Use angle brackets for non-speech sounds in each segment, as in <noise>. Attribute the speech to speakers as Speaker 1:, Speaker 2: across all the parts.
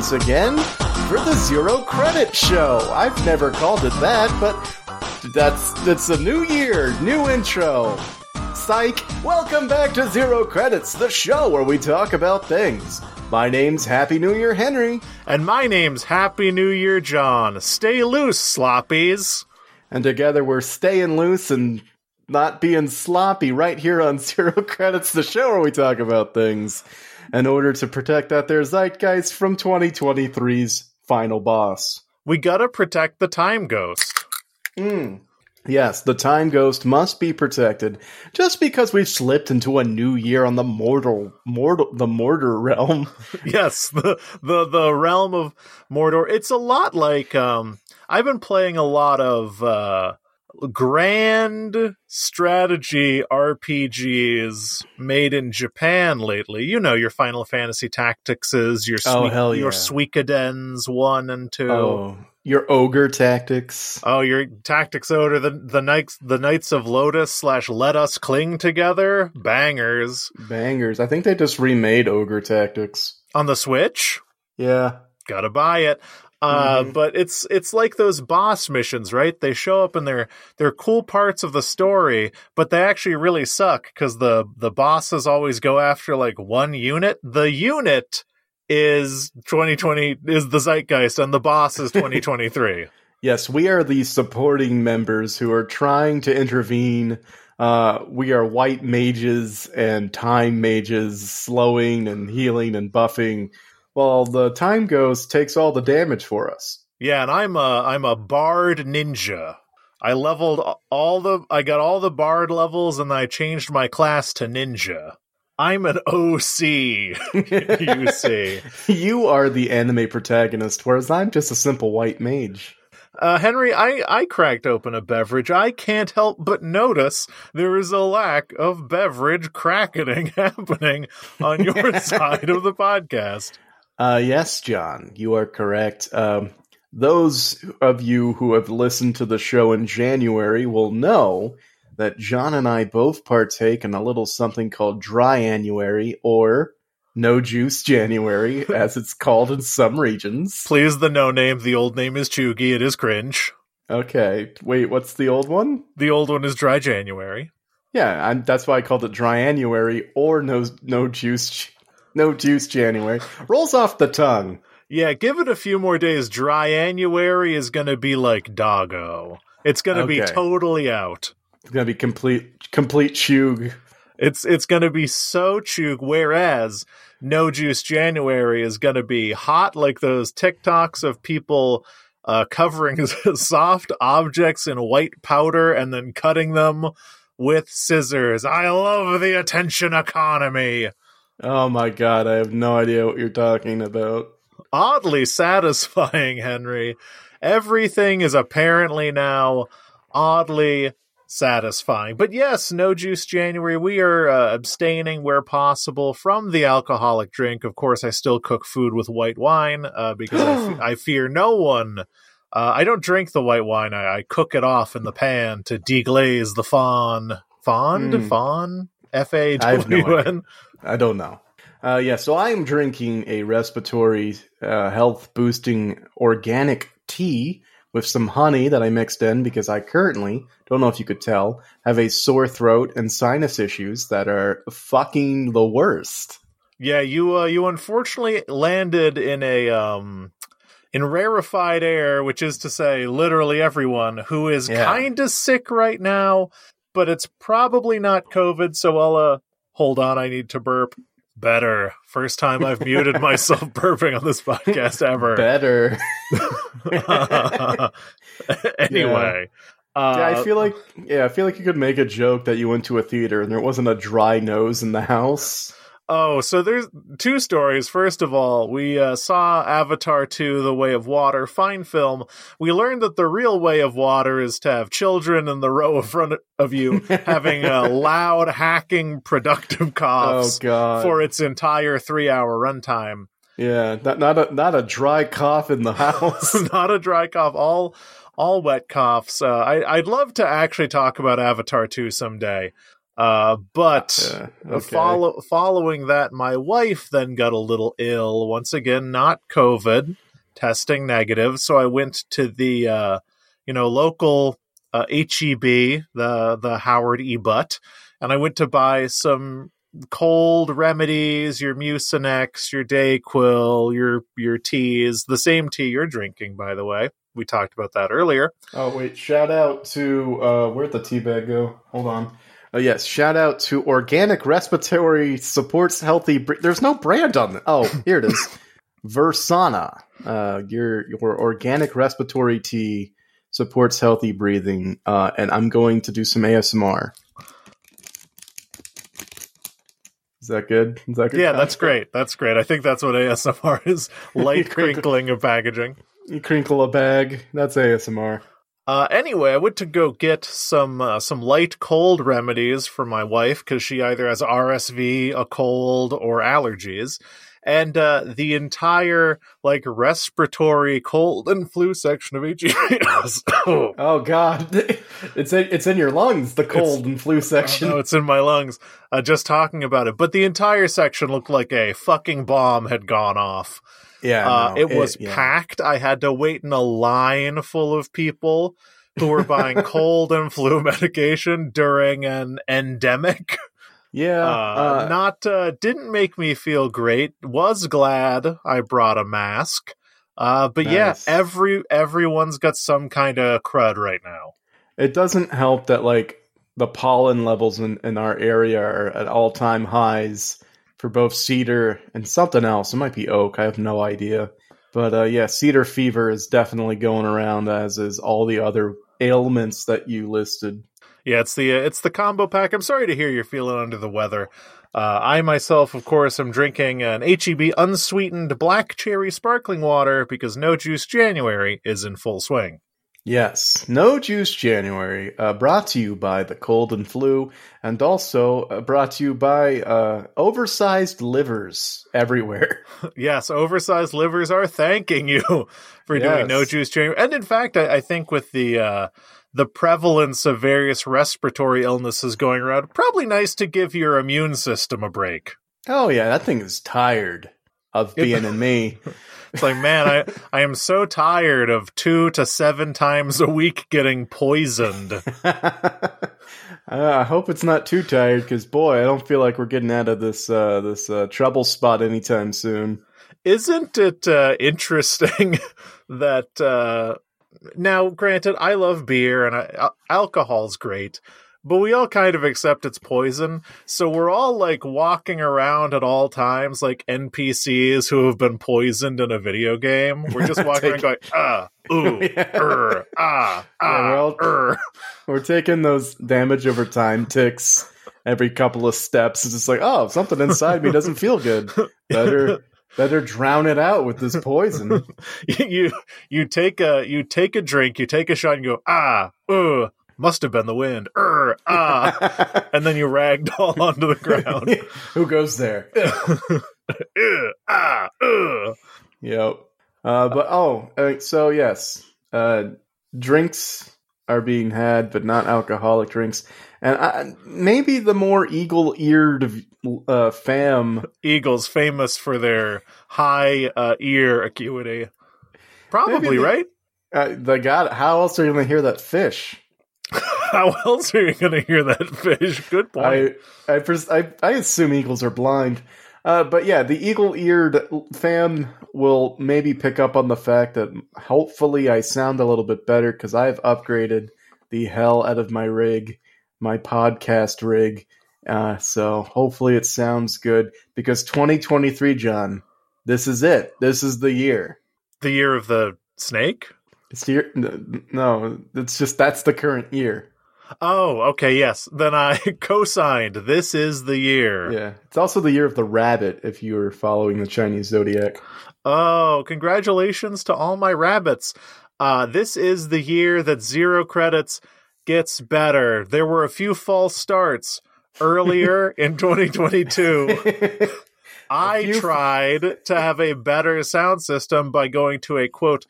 Speaker 1: once again for the Zero Credit Show. I've never called it that, but that's that's a new year, new intro. Psych! Welcome back to Zero Credits, the show where we talk about things. My name's Happy New Year Henry,
Speaker 2: And my name's Happy New Year John. Stay loose, sloppies.
Speaker 1: and together we're staying loose and not being sloppy right here on <laughs> Zero Credits, the show where we talk about things in order to protect that their zeitgeist from 2023's final boss.
Speaker 2: We gotta protect the time ghost.
Speaker 1: Mm. Yes, the time ghost must be protected. Just because we've slipped into a new year on the mortal, mortal, the mortar realm. <laughs>
Speaker 2: Yes, the the the realm of Mordor. It's a lot like um I've been playing a lot of uh grand strategy RPGs made in Japan lately. You know your Final Fantasy Tacticses, your
Speaker 1: Oh,
Speaker 2: Suik-
Speaker 1: hell
Speaker 2: your
Speaker 1: yeah.
Speaker 2: Suikoden's 1 and 2.
Speaker 1: Oh, your ogre tactics.
Speaker 2: Oh, your Tactics Ogre the the knights the knights of Lodis slash Let Us Cling Together bangers
Speaker 1: Bangers. I think they just remade ogre tactics.
Speaker 2: on the Switch.
Speaker 1: Yeah.
Speaker 2: Gotta buy it. Uh,
Speaker 1: Mhm.
Speaker 2: but it's it's like those boss missions, right? They show up and they're they're cool parts of the story, but they actually really suck because the the bosses always go after like one unit. The unit is 2020 is the zeitgeist, and the boss is 2023. <laughs>
Speaker 1: Yes, we are the supporting members who are trying to intervene. Uh, we are white mages and time mages, slowing and healing and buffing, while the time ghost takes all the damage for us.
Speaker 2: Yeah, and I'm a I'm a bard ninja. I leveled all the I got all the bard levels and I changed my class to ninja. I'm an OC, you see.
Speaker 1: you are the anime protagonist, whereas I'm just a simple white mage.
Speaker 2: Uh, Henry, I, I cracked open a beverage. I can't help but notice there is a lack of beverage cracketing <laughs> happening on your <laughs> side of the podcast.
Speaker 1: Uh, yes, John, you are correct. Um, those of you who have listened to the show in January will know that John and I both partake in a little something called dry January or no juice January, <laughs> as it's called in some regions.
Speaker 2: Please, the no name. The old name is Chugi. It is cringe.
Speaker 1: Okay, wait, what's the old one?
Speaker 2: The old one is Dry January.
Speaker 1: Yeah, I'm, that's why I called it dry January or no no juice no juice January. Rolls off the tongue.
Speaker 2: Yeah, give it a few more days. Dry January is going to be like doggo. It's going to be totally out.
Speaker 1: It's gonna be complete complete chug.
Speaker 2: It's it's going to be so chug. Whereas No Juice January is going to be hot, like those TikToks of people uh, covering <laughs> soft objects in white powder and then cutting them with scissors. I love the attention economy.
Speaker 1: Oh my god, I have no idea what you're talking about.
Speaker 2: Oddly satisfying, Henry. Everything is apparently now oddly satisfying. But yes, no juice January. We are uh, abstaining where possible from the alcoholic drink. Of course, I still cook food with white wine uh, because I, fe- <gasps> I fear no one. Uh, I don't drink the white wine. I, I cook it off in the pan to deglaze the fawn. Fond?
Speaker 1: Mm.
Speaker 2: Fawn? F A
Speaker 1: I have no
Speaker 2: W. N?
Speaker 1: I don't know. Uh, yeah, so I am drinking a respiratory uh, health boosting organic tea with some honey that I mixed in because I currently, don't know if you could tell, have a sore throat and sinus issues that are fucking the worst.
Speaker 2: Yeah, you uh, you unfortunately landed in a um in rarefied air, which is to say, literally everyone who is
Speaker 1: Yeah.
Speaker 2: kind of sick right now, but it's probably not COVID. So I'll uh, hold on. I need to burp. Better. First time I've muted <laughs> myself burping on this podcast ever.
Speaker 1: Better. <laughs> <laughs>
Speaker 2: anyway, uh,
Speaker 1: yeah, I feel like yeah, I feel like you could make a joke that you went to a theater and there wasn't a dry nose in the house.
Speaker 2: Oh, so there's two stories. First of all, we uh, saw Avatar 2 The Way of Water, fine film. We learned that the real way of water is to have children in the row in front of you <laughs> having uh, loud, hacking, productive
Speaker 1: Oh
Speaker 2: coughs
Speaker 1: god.
Speaker 2: for its entire three hour runtime.
Speaker 1: yeah, not not a not a dry cough in the house. <laughs>
Speaker 2: Not a dry cough, all all wet coughs. Uh, I, I'd love to actually talk about Avatar 2 someday. Uh, but
Speaker 1: Uh, okay.
Speaker 2: follow, following that, my wife then got a little ill. Once again, not COVID, testing negative. So I went to the, uh, you know, local uh, HEB, the the Howard E. Butt, and I went to buy some cold remedies, your Mucinex, your Dayquil, your your teas, the same tea you're drinking, by the way. We talked about that earlier.
Speaker 1: Oh wait! Shout out to uh, where'd the tea bag go? Hold on. Oh yes, shout out to Organic Respiratory Supports Healthy. Br- There's no brand on it. Oh, here it is. <laughs> Versana. Uh, your your organic respiratory tea supports healthy breathing. Uh, and I'm going to do some ASMR. Is that good? Is that good?
Speaker 2: Yeah, that's great. That's great. I think that's what ASMR is: <laughs> light crinkling of packaging.
Speaker 1: You crinkle a bag. That's ASMR.
Speaker 2: Uh, anyway, I went to go get some uh, some light cold remedies for my wife because she either has RSV, a cold, or allergies. And uh, the entire like respiratory cold and flu section of HES. oh, <coughs>
Speaker 1: Oh God, it's in, it's in your lungs. The cold and flu section.
Speaker 2: no, it's in my lungs. Uh, just talking about it, but the entire section looked like a fucking bomb had gone off.
Speaker 1: Yeah,
Speaker 2: Uh,
Speaker 1: no,
Speaker 2: it was
Speaker 1: yeah.
Speaker 2: packed. I had to wait in a line full of people who were buying <laughs> cold and flu medication during an endemic.
Speaker 1: Yeah,
Speaker 2: Uh,
Speaker 1: uh,
Speaker 2: not uh, didn't make me feel great. Was glad I brought a mask. Uh, but
Speaker 1: Nice.
Speaker 2: yeah, every everyone's got some kind of crud right now.
Speaker 1: it doesn't help that like the pollen levels in, in our area are at all time highs for both cedar and something else. It might be oak. I have no idea. But uh, yeah, cedar fever is definitely going around, as is all the other ailments that you listed.
Speaker 2: Yeah, it's the uh, it's the combo pack. I'm sorry to hear you're feeling under the weather. Uh, I myself, of course, am drinking an HEB unsweetened black cherry sparkling water because No Juice January is in full swing.
Speaker 1: Yes, No Juice January, uh, brought to you by the cold and flu, and also uh, brought to you by uh, oversized livers everywhere. <laughs>
Speaker 2: yes, oversized livers are thanking you <laughs> for doing No Juice January. And in fact, I, I think with the uh, the prevalence of various respiratory illnesses going around, probably nice to give your immune system a break.
Speaker 1: Oh yeah, that thing is tired of being in me. <laughs>
Speaker 2: It's like, man, I, I am so tired of two to seven times a week getting poisoned. <laughs>
Speaker 1: I hope it's not too tired, because boy, I don't feel like we're getting out of this uh, this uh, trouble spot anytime soon.
Speaker 2: Isn't it uh, interesting <laughs> that uh, now, granted, I love beer and I, al- alcohol's great, but we all kind of accept it's poison. So we're all like walking around at all times like NPCs who have been poisoned in a video game. We're just <laughs> walking around going, ah, <laughs> ooh,
Speaker 1: Yeah.
Speaker 2: er, ah, ah,
Speaker 1: we're all-
Speaker 2: er.
Speaker 1: We're taking those damage over time ticks every couple of steps. It's just like, oh, something inside me doesn't feel good. Better better drown it out with this poison. <laughs>
Speaker 2: you you take a you take a drink, you take a shot, and you go ah, uh, must have been the wind, er, ah, <laughs> and then you ragdoll <laughs> onto the ground, <laughs>
Speaker 1: Who goes there?
Speaker 2: uh, ah, uh.
Speaker 1: Yep. Uh, but oh, uh, so yes, uh, drinks are being had, but not alcoholic drinks, and I, maybe the more eagle-eared uh, fam.
Speaker 2: Eagles famous for their high uh, ear acuity, probably
Speaker 1: they-
Speaker 2: right.
Speaker 1: Uh, they got it. How else are you going to hear that fish? <laughs>
Speaker 2: How else are you going to hear that fish? Good point.
Speaker 1: I I, pres- I I assume eagles are blind. Uh, but yeah, the eagle-eared fan will maybe pick up on the fact that hopefully I sound a little bit better because I've upgraded the hell out of my rig, my podcast rig. Uh, so hopefully it sounds good because 2023, John, this is it. This is the year.
Speaker 2: the year of the snake.
Speaker 1: It's the year. No, it's just that's the current year.
Speaker 2: Oh, okay, yes. Then I <laughs> co-signed. This is the year.
Speaker 1: Yeah, it's also the year of the rabbit if you were following the Chinese zodiac.
Speaker 2: Oh, congratulations to all my rabbits. Uh, this is the year that Zero Credits gets better. There were a few false starts earlier <laughs> in 2022. <laughs> I tried to have a better sound system by going to a quote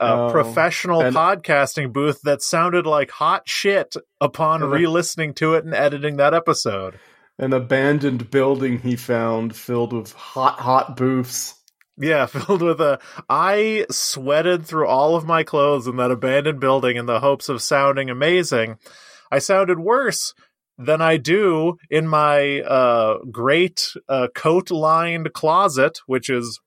Speaker 2: a
Speaker 1: Oh,
Speaker 2: professional
Speaker 1: and-
Speaker 2: podcasting booth that sounded like hot shit upon re-listening to it and editing that episode.
Speaker 1: An abandoned building he found filled with hot, hot booths.
Speaker 2: Yeah, <laughs> filled with a. I sweated through all of my clothes in that abandoned building in the hopes of sounding amazing. I sounded worse than I do in my uh, great uh, coat-lined closet, which is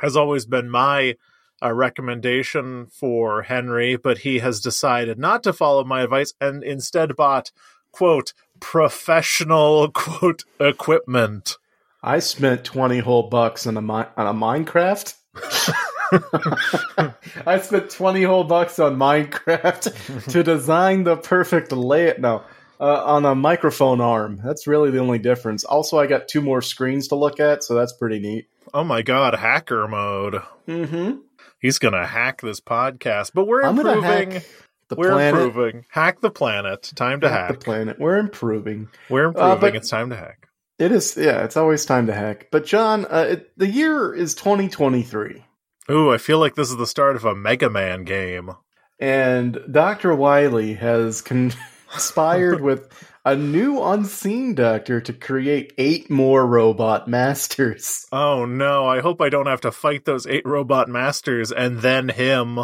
Speaker 2: has always been my uh, recommendation for Henry, but he has decided not to follow my advice and instead bought quote professional <laughs> quote equipment.
Speaker 1: I spent twenty whole bucks on a mi- on a Minecraft. <laughs> I spent twenty whole bucks on Minecraft to design the perfect layout. No, uh, on a microphone arm. That's really the only difference. Also, I got two more screens to look at, so that's pretty neat.
Speaker 2: Oh my god, hacker mode.
Speaker 1: Mm-hmm.
Speaker 2: He's gonna hack this podcast, but we're
Speaker 1: I'm
Speaker 2: improving.
Speaker 1: hack the
Speaker 2: we're
Speaker 1: planet.
Speaker 2: improving. Hack the planet. Time to
Speaker 1: Hack
Speaker 2: hack.
Speaker 1: the planet. We're improving.
Speaker 2: We're
Speaker 1: Uh,
Speaker 2: improving.
Speaker 1: but-
Speaker 2: it's time to hack.
Speaker 1: It is. Yeah, it's always time to hack. But John, uh, it, the year is 2023.
Speaker 2: Ooh, I feel like this is the start of a Mega Man game.
Speaker 1: and Dr. Wily has conspired <laughs> with a new unseen doctor to create eight more robot masters.
Speaker 2: Oh no, I hope I don't have to fight those eight robot masters and then him.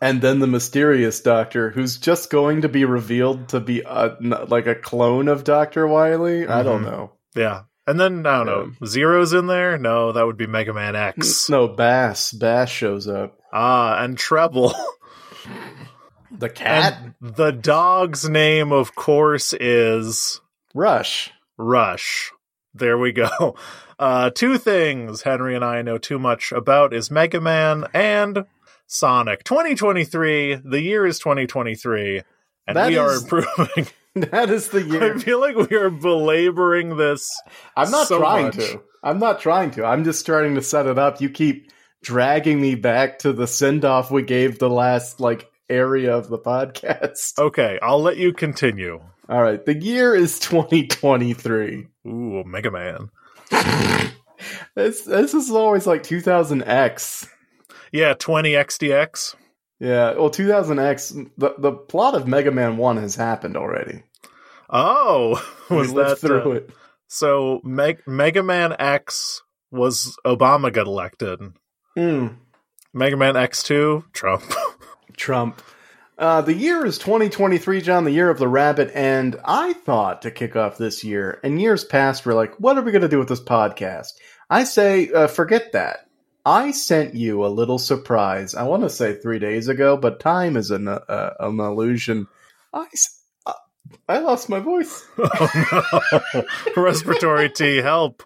Speaker 1: And then the mysterious doctor, who's just going to be revealed to be a, like a clone of Dr. Wily. I don't
Speaker 2: Mhm.
Speaker 1: know.
Speaker 2: Yeah. And then, I don't know, Zero's in there? No, that would be Mega Man X.
Speaker 1: No, Bass. Bass shows up.
Speaker 2: Ah, and Treble. <laughs>
Speaker 1: The cat?
Speaker 2: And the dog's name, of course, is
Speaker 1: Rush.
Speaker 2: Rush. There we go. <laughs> Uh, two things Henry and I know too much about is Mega Man and Sonic. 2023, the year is 2023, and
Speaker 1: That
Speaker 2: we are improving. <laughs> <laughs>
Speaker 1: That is the year.
Speaker 2: I feel like we are belaboring this.
Speaker 1: I'm not
Speaker 2: so
Speaker 1: trying
Speaker 2: much.
Speaker 1: to. I'm not trying to. I'm just starting to set it up. You keep dragging me back to the send off we gave the last like area of the podcast. <laughs>
Speaker 2: Okay, I'll let you continue.
Speaker 1: All right, the year is 2023.
Speaker 2: Ooh, Mega Man. <laughs>
Speaker 1: This this is always like 2000X.
Speaker 2: Yeah, 20 XDX.
Speaker 1: Yeah, well 2000X the the plot of Mega Man 1 has happened already.
Speaker 2: Oh, <laughs> was that
Speaker 1: through
Speaker 2: uh,
Speaker 1: it?
Speaker 2: so? Meg- Mega Man X was Obama got elected.
Speaker 1: Hmm.
Speaker 2: Mega Man X2, Trump.
Speaker 1: Trump. Uh, the year is 2023, John, the year of the rabbit, and I thought to kick off this year, and years past, we're like, what are we going to do with this podcast? I say, uh, forget that. I sent you a little surprise. I want to say three days ago, but time is an, uh, an illusion. I, uh, I lost my voice. <laughs>
Speaker 2: oh no! <laughs> Respiratory tea, help!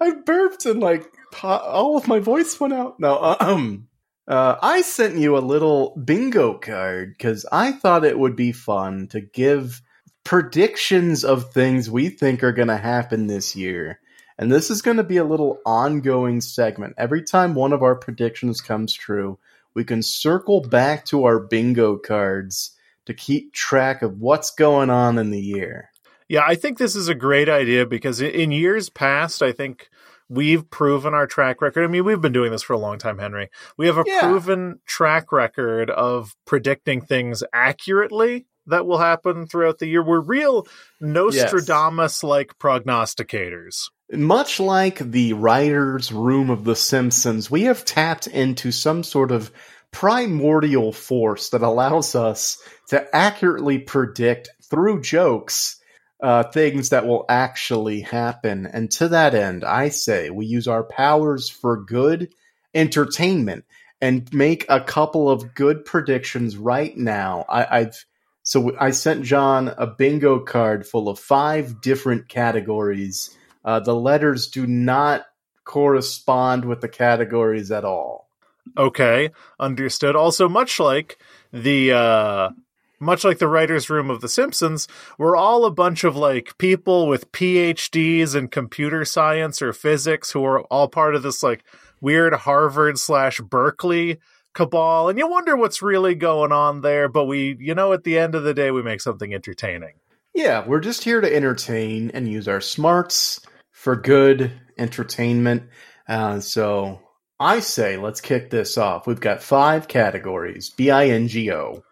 Speaker 1: I burped and like po- all of my voice went out. No, uh, um, uh, I sent you a little bingo card because I thought it would be fun to give predictions of things we think are going to happen this year. And this is going to be a little ongoing segment. Every time one of our predictions comes true, we can circle back to our bingo cards to keep track of what's going on in the year.
Speaker 2: Yeah, I think this is a great idea because in years past, I think we've proven our track record. I mean, we've been doing this for a long time, Henry. We have a
Speaker 1: Yeah.
Speaker 2: proven track record of predicting things accurately that will happen throughout the year. We're real Nostradamus like prognosticators.
Speaker 1: Much like the writer's room of The Simpsons, we have tapped into some sort of primordial force that allows us to accurately predict through jokes uh, things that will actually happen. And to that end, I say we use our powers for good entertainment and make a couple of good predictions right now. I, I've so I sent John a bingo card full of five different categories. Uh, the letters do not correspond with the categories at all.
Speaker 2: Okay, understood. Also, much like the uh much like the writers' room of The Simpsons, we're all a bunch of like people with PhDs in computer science or physics who are all part of this like weird Harvard slash Berkeley cabal, and you wonder what's really going on there. But we, you know, at the end of the day, we make something entertaining.
Speaker 1: Yeah, we're just here to entertain and use our smarts for good entertainment. Uh, so I say let's kick this off. We've got five categories B I N G O.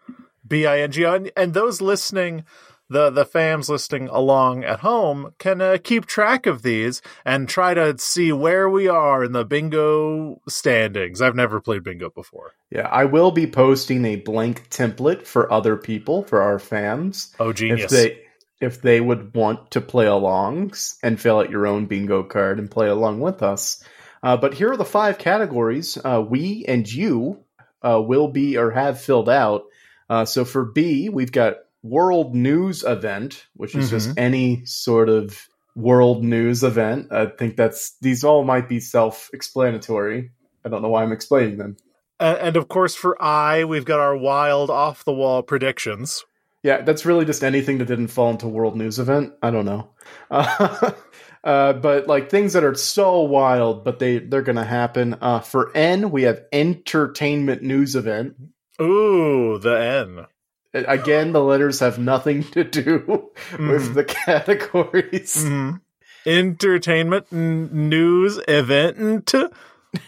Speaker 2: B I N G O. And those listening, the, the fams listening along at home can uh, keep track of these and try to see where we are in the bingo standings. I've never played bingo before.
Speaker 1: Yeah, I will be posting a blank template for other people, for our fans.
Speaker 2: Oh, genius.
Speaker 1: If they if they would want to play along and fill out your own bingo card and play along with us. Uh, but here are the five categories uh, we and you uh, will be or have filled out. Uh, so for B, we've got world news event, which is just any sort of world news event. I think that's these all might be self-explanatory. I don't know why I'm explaining them.
Speaker 2: And, and of course, for I, we've got our wild off the wall predictions.
Speaker 1: Yeah, that's really just anything that didn't fall into world news event. I don't know. Uh, <laughs> uh, but like things that are so wild, but they they're gonna happen. Uh, for N, we have entertainment news event.
Speaker 2: Ooh, the N.
Speaker 1: Again, the letters have nothing to do <laughs> with the categories.
Speaker 2: Mhm. Entertainment n- news event. <laughs>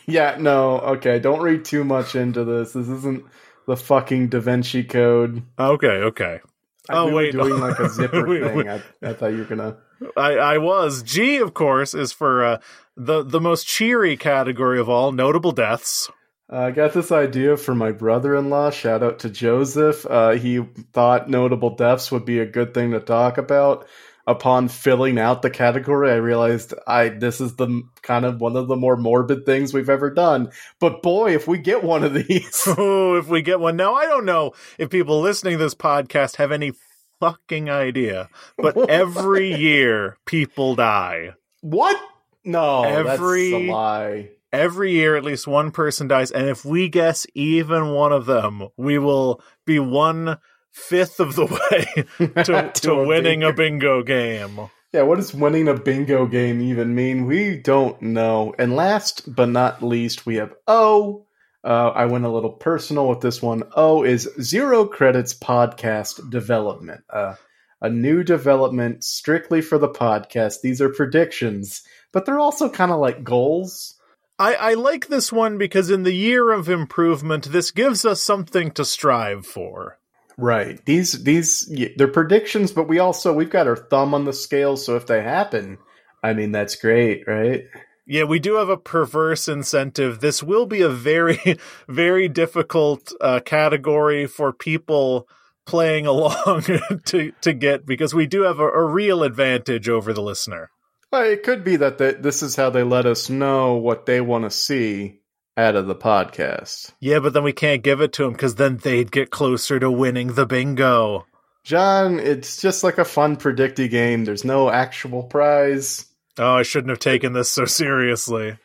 Speaker 1: Yeah, no, okay, don't read too much into this. This isn't the fucking Da Vinci Code.
Speaker 2: Okay, okay.
Speaker 1: I-
Speaker 2: Oh,
Speaker 1: we
Speaker 2: wait.
Speaker 1: doing like a <laughs> zipper thing. I, I thought you were gonna.
Speaker 2: I, I was. G, of course, is for uh, the the most cheery category of all, notable deaths.
Speaker 1: Uh, I got this idea from my brother-in-law. Shout out to Joseph. Uh, he thought notable deaths would be a good thing to talk about. Upon filling out the category, I realized I this is the kind of one of the more morbid things we've ever done. But boy, if we get one of these, <laughs>
Speaker 2: Oh, if we get one now, I don't know if people listening to this podcast have any fucking idea, but <laughs> every year people die.
Speaker 1: what? No,
Speaker 2: Every-
Speaker 1: that's a lie.
Speaker 2: Every year, at least one person dies, and if we guess even one of them, we will be one fifth of the <laughs> way <laughs> to, to,
Speaker 1: a
Speaker 2: winning
Speaker 1: bingo.
Speaker 2: a bingo game.
Speaker 1: Yeah, what does winning a bingo game even mean? We don't know. And last but not least, we have O. Uh, I went a little personal with this one. O is Zero Credits Podcast Development. Uh, a new development strictly for the podcast. These are predictions, but they're also kind of like goals.
Speaker 2: I, I like this one because in the year of improvement, this gives us something to strive for.
Speaker 1: Right. These these they're predictions, but we also we've got our thumb on the scale, so if they happen, I mean that's great, right?
Speaker 2: Yeah, we do have a perverse incentive. This will be a very, <laughs> very difficult uh, category for people playing <laughs> along <laughs> to to get because we do have a, a real advantage over the listener.
Speaker 1: Well, it could be that they, this is how they let us know what they want to see out of the podcast.
Speaker 2: Yeah, but then we can't give it to them because then they'd get closer to winning the bingo.
Speaker 1: John, it's just like a fun predicty game. There's no actual prize.
Speaker 2: Oh, I shouldn't have taken this so seriously.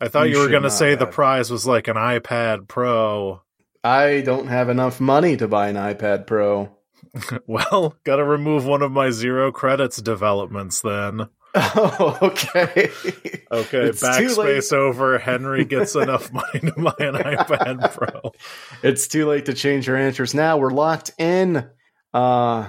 Speaker 2: I thought
Speaker 1: You
Speaker 2: you, were going to say the prize was like an iPad Pro.
Speaker 1: I don't have enough money to buy an iPad Pro. <laughs>
Speaker 2: Well, got to remove one of my zero credits developments then. <laughs>
Speaker 1: Oh, okay.
Speaker 2: Okay,
Speaker 1: It's
Speaker 2: backspace over. Henry gets enough <laughs> money to buy an iPad Pro.
Speaker 1: It's too late to change your answers now. We're locked in. Uh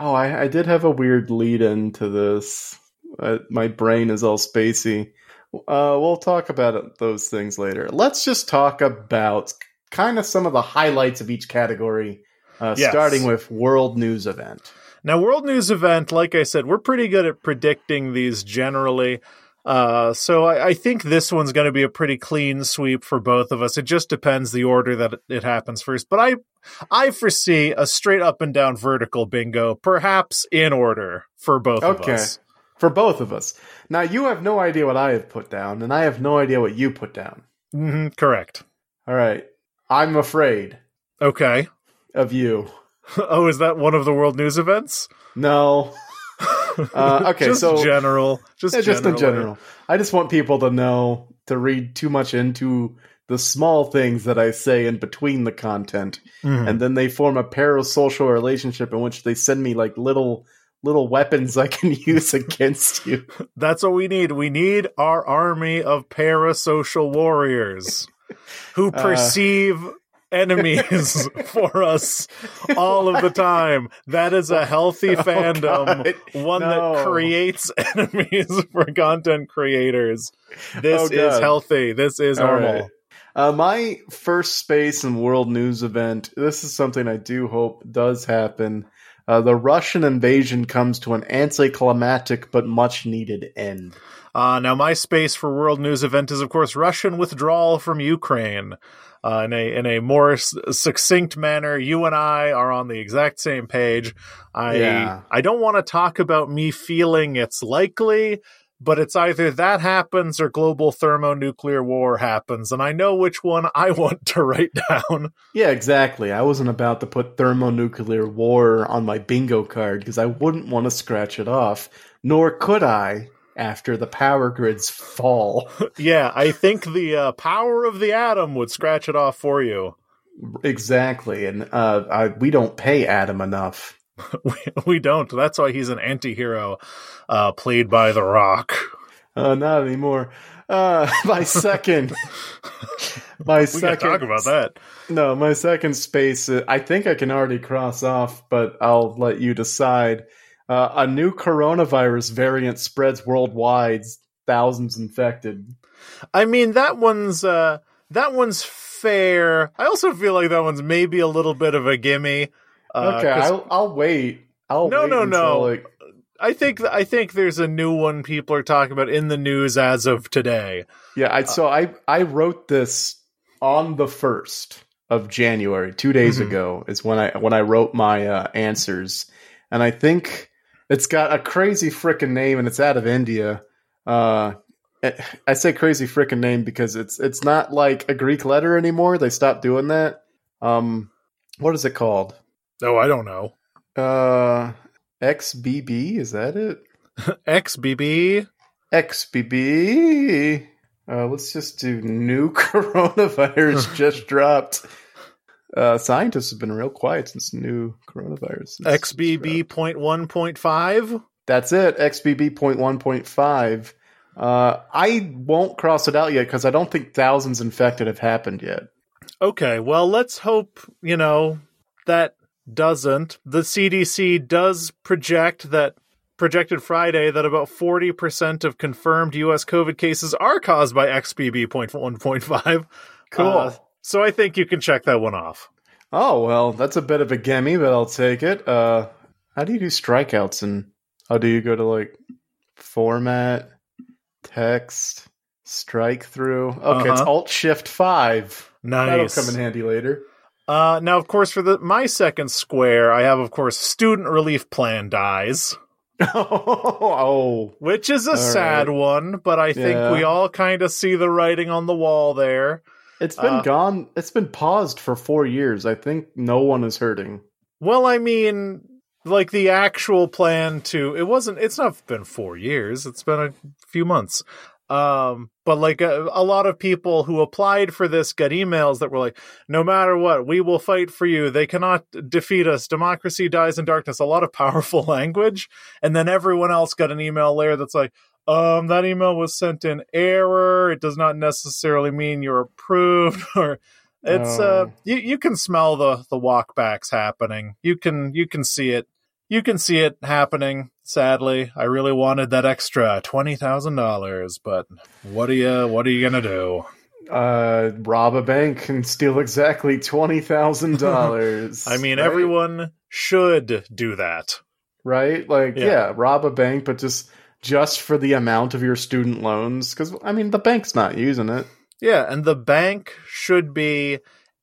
Speaker 1: oh, I, I did have a weird lead into this. Uh, my brain is all spacey. Uh, we'll talk about it, those things later. Let's just talk about kind of some of the highlights of each category, uh,
Speaker 2: Yes.
Speaker 1: starting with World News Event.
Speaker 2: Now, World News Event, like I said, we're pretty good at predicting these generally. Uh, so I, I think this one's going to be a pretty clean sweep for both of us. It just depends the order that it, happens first. But I, I foresee a straight up and down vertical bingo, perhaps in order for both of us. Okay.
Speaker 1: For both of us. Now, you have no idea what I have put down, and I have no idea what you put down.
Speaker 2: hmm correct.
Speaker 1: All right. I'm afraid
Speaker 2: Okay.
Speaker 1: of you. <laughs>
Speaker 2: Oh, is that one of the World News events?
Speaker 1: No. <laughs> Uh, okay,
Speaker 2: just
Speaker 1: so
Speaker 2: general, just
Speaker 1: Yeah, just in general. I just want people to know to read too much into the small things that I say in between the content,
Speaker 2: Mhm.
Speaker 1: and then they form a parasocial relationship in which they send me like little little weapons I can <laughs> use against you.
Speaker 2: That's what we need. We need our army of parasocial warriors who
Speaker 1: Uh.
Speaker 2: Enemies <laughs> for us all of the time. That is a healthy <laughs> fandom,
Speaker 1: God,
Speaker 2: one
Speaker 1: no.
Speaker 2: that creates <laughs> enemies for content creators. This
Speaker 1: Oh,
Speaker 2: is healthy. This is
Speaker 1: All
Speaker 2: normal.
Speaker 1: right. Uh, my first space and world news event. This is something I do hope does happen. Uh, the Russian invasion comes to an anticlimactic but much needed end.
Speaker 2: Uh, now, my space for world news event is, of course, Russian withdrawal from Ukraine. Uh, in a in a more s- succinct manner, you and I are on the exact same page. I
Speaker 1: Yeah.
Speaker 2: I don't want to talk about me feeling it's likely, but it's either that happens or global thermonuclear war happens, and I know which one I <laughs> want to write down.
Speaker 1: Yeah, exactly. I wasn't about to put thermonuclear war on my bingo card because I wouldn't want to scratch it off, nor could I after the power grids fall. <laughs>
Speaker 2: yeah, I think the uh, power of the atom would scratch it off for you.
Speaker 1: exactly, and uh, I, we don't pay Adam enough. <laughs>
Speaker 2: we, we don't. That's why he's an anti-hero, uh, played by The Rock.
Speaker 1: Uh, not anymore. Uh, <laughs> my second, my
Speaker 2: We
Speaker 1: second.
Speaker 2: talk about that.
Speaker 1: No, my second space. Uh, I think I can already cross off, but I'll let you decide. Uh, a new coronavirus variant spreads worldwide. Thousands infected.
Speaker 2: I mean, that one's uh, that one's fair. I also feel like that one's maybe a little bit of a gimme. Uh,
Speaker 1: okay, I'll, I'll wait. I'll
Speaker 2: No,
Speaker 1: wait
Speaker 2: no,
Speaker 1: until,
Speaker 2: no.
Speaker 1: Like,
Speaker 2: I think I think there's a new one people are talking about in the news as of today.
Speaker 1: yeah, I so I I wrote this on the first of January, two days
Speaker 2: Mhm.
Speaker 1: ago, is when I when I wrote my uh, answers, and I think it's got a crazy frickin' name, and it's out of India. Uh, I say crazy frickin' name because it's it's not like a Greek letter anymore. They stopped doing that. Um, what is it called?
Speaker 2: Oh, I don't know.
Speaker 1: Uh, XBB is that it? <laughs>
Speaker 2: XBB.
Speaker 1: XBB. Uh, let's just do new <laughs> coronavirus just dropped. Uh, scientists have been real quiet since new coronavirus. has
Speaker 2: XBB point one point five.
Speaker 1: That's it. XBB point one point five. Uh, I won't cross it out yet because I don't think thousands infected have happened yet.
Speaker 2: Okay, well, let's hope, you know, that doesn't. The CDC does project that projected Friday that about 40% of confirmed US COVID cases are caused by XBB.1.5.
Speaker 1: Cool.
Speaker 2: Uh, so I think you can check that one off.
Speaker 1: oh well, that's a bit of a gimme, but I'll take it. Uh, how do you do strikeouts? And how do you go to like format, text, strike through? Okay, it's
Speaker 2: Uh-huh.
Speaker 1: Alt Shift Five.
Speaker 2: Nice.
Speaker 1: That'll come in handy later.
Speaker 2: Uh, now, of course, for the my second square, I have, of course, student relief plan dies, <laughs>
Speaker 1: oh,
Speaker 2: which is a
Speaker 1: All
Speaker 2: sad
Speaker 1: right.
Speaker 2: one, but I think
Speaker 1: Yeah.
Speaker 2: we all kind of see the writing on the wall there.
Speaker 1: It's been
Speaker 2: Uh,
Speaker 1: gone. It's been paused for four years. I think no one is hurting.
Speaker 2: Well, I mean, like the actual plan to it wasn't. It's not been four years. It's been a few months. Um, but like a, a lot of people who applied for this got emails that were like, "No matter what, we will fight for you. They cannot defeat us. Democracy dies in darkness." A lot of <laughs> powerful language, and then everyone else got an email later that's like, "Um, that email was sent in error. It does not necessarily mean you're approved." <laughs> or it's uh you you can smell the the walkbacks happening. You can you can see it. You can see it happening. Sadly, I really wanted that extra twenty thousand dollars, but what are you what are you gonna do?
Speaker 1: Uh, rob a bank and steal exactly twenty thousand dollars. <laughs>
Speaker 2: I mean, everyone should do that.
Speaker 1: right? Like,
Speaker 2: Yeah.
Speaker 1: yeah. rob a bank, but just just for the amount of your student loans, because I mean, the bank's not using it.
Speaker 2: Yeah, and the bank should be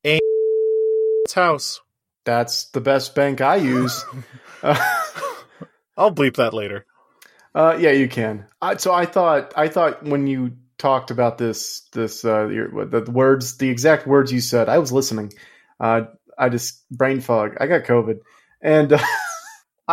Speaker 2: a <laughs> house.
Speaker 1: That's the best bank I use. uh, <laughs> <laughs>
Speaker 2: I'll bleep that later.
Speaker 1: uh, yeah, you can. I, so I thought, I thought when you talked about this, this uh, your, the words, the exact words you said, I was listening. Uh, I just brain fog. I got COVID, and uh,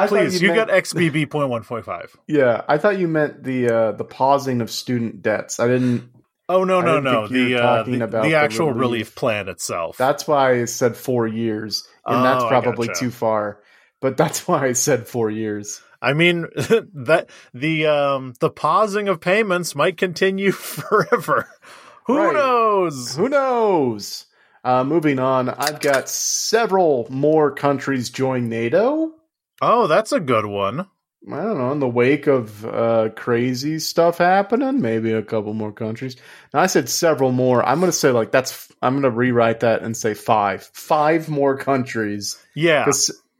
Speaker 1: I
Speaker 2: Please, you,
Speaker 1: meant-
Speaker 2: got XBB <laughs> point one point five.
Speaker 1: Yeah, I thought you meant the uh, the pausing of student debts. I didn't.
Speaker 2: Oh no
Speaker 1: I
Speaker 2: no no
Speaker 1: you
Speaker 2: the uh, the,
Speaker 1: about
Speaker 2: the actual
Speaker 1: relief.
Speaker 2: relief plan itself.
Speaker 1: That's why I said four years, and that's
Speaker 2: Oh, I
Speaker 1: probably
Speaker 2: gotcha.
Speaker 1: too far. But that's <laughs> why I said four years.
Speaker 2: I mean <laughs> that the um the pausing of payments might continue forever. Who
Speaker 1: Right.
Speaker 2: knows?
Speaker 1: Who knows? Uh, moving on, I've got several more countries join NATO.
Speaker 2: Oh, that's a good one.
Speaker 1: I don't know, in the wake of uh, crazy stuff happening, maybe a couple more countries. Now, I said several more. I'm going to say, like, that's, I'm going to rewrite that and say five. Five more countries.
Speaker 2: Yeah.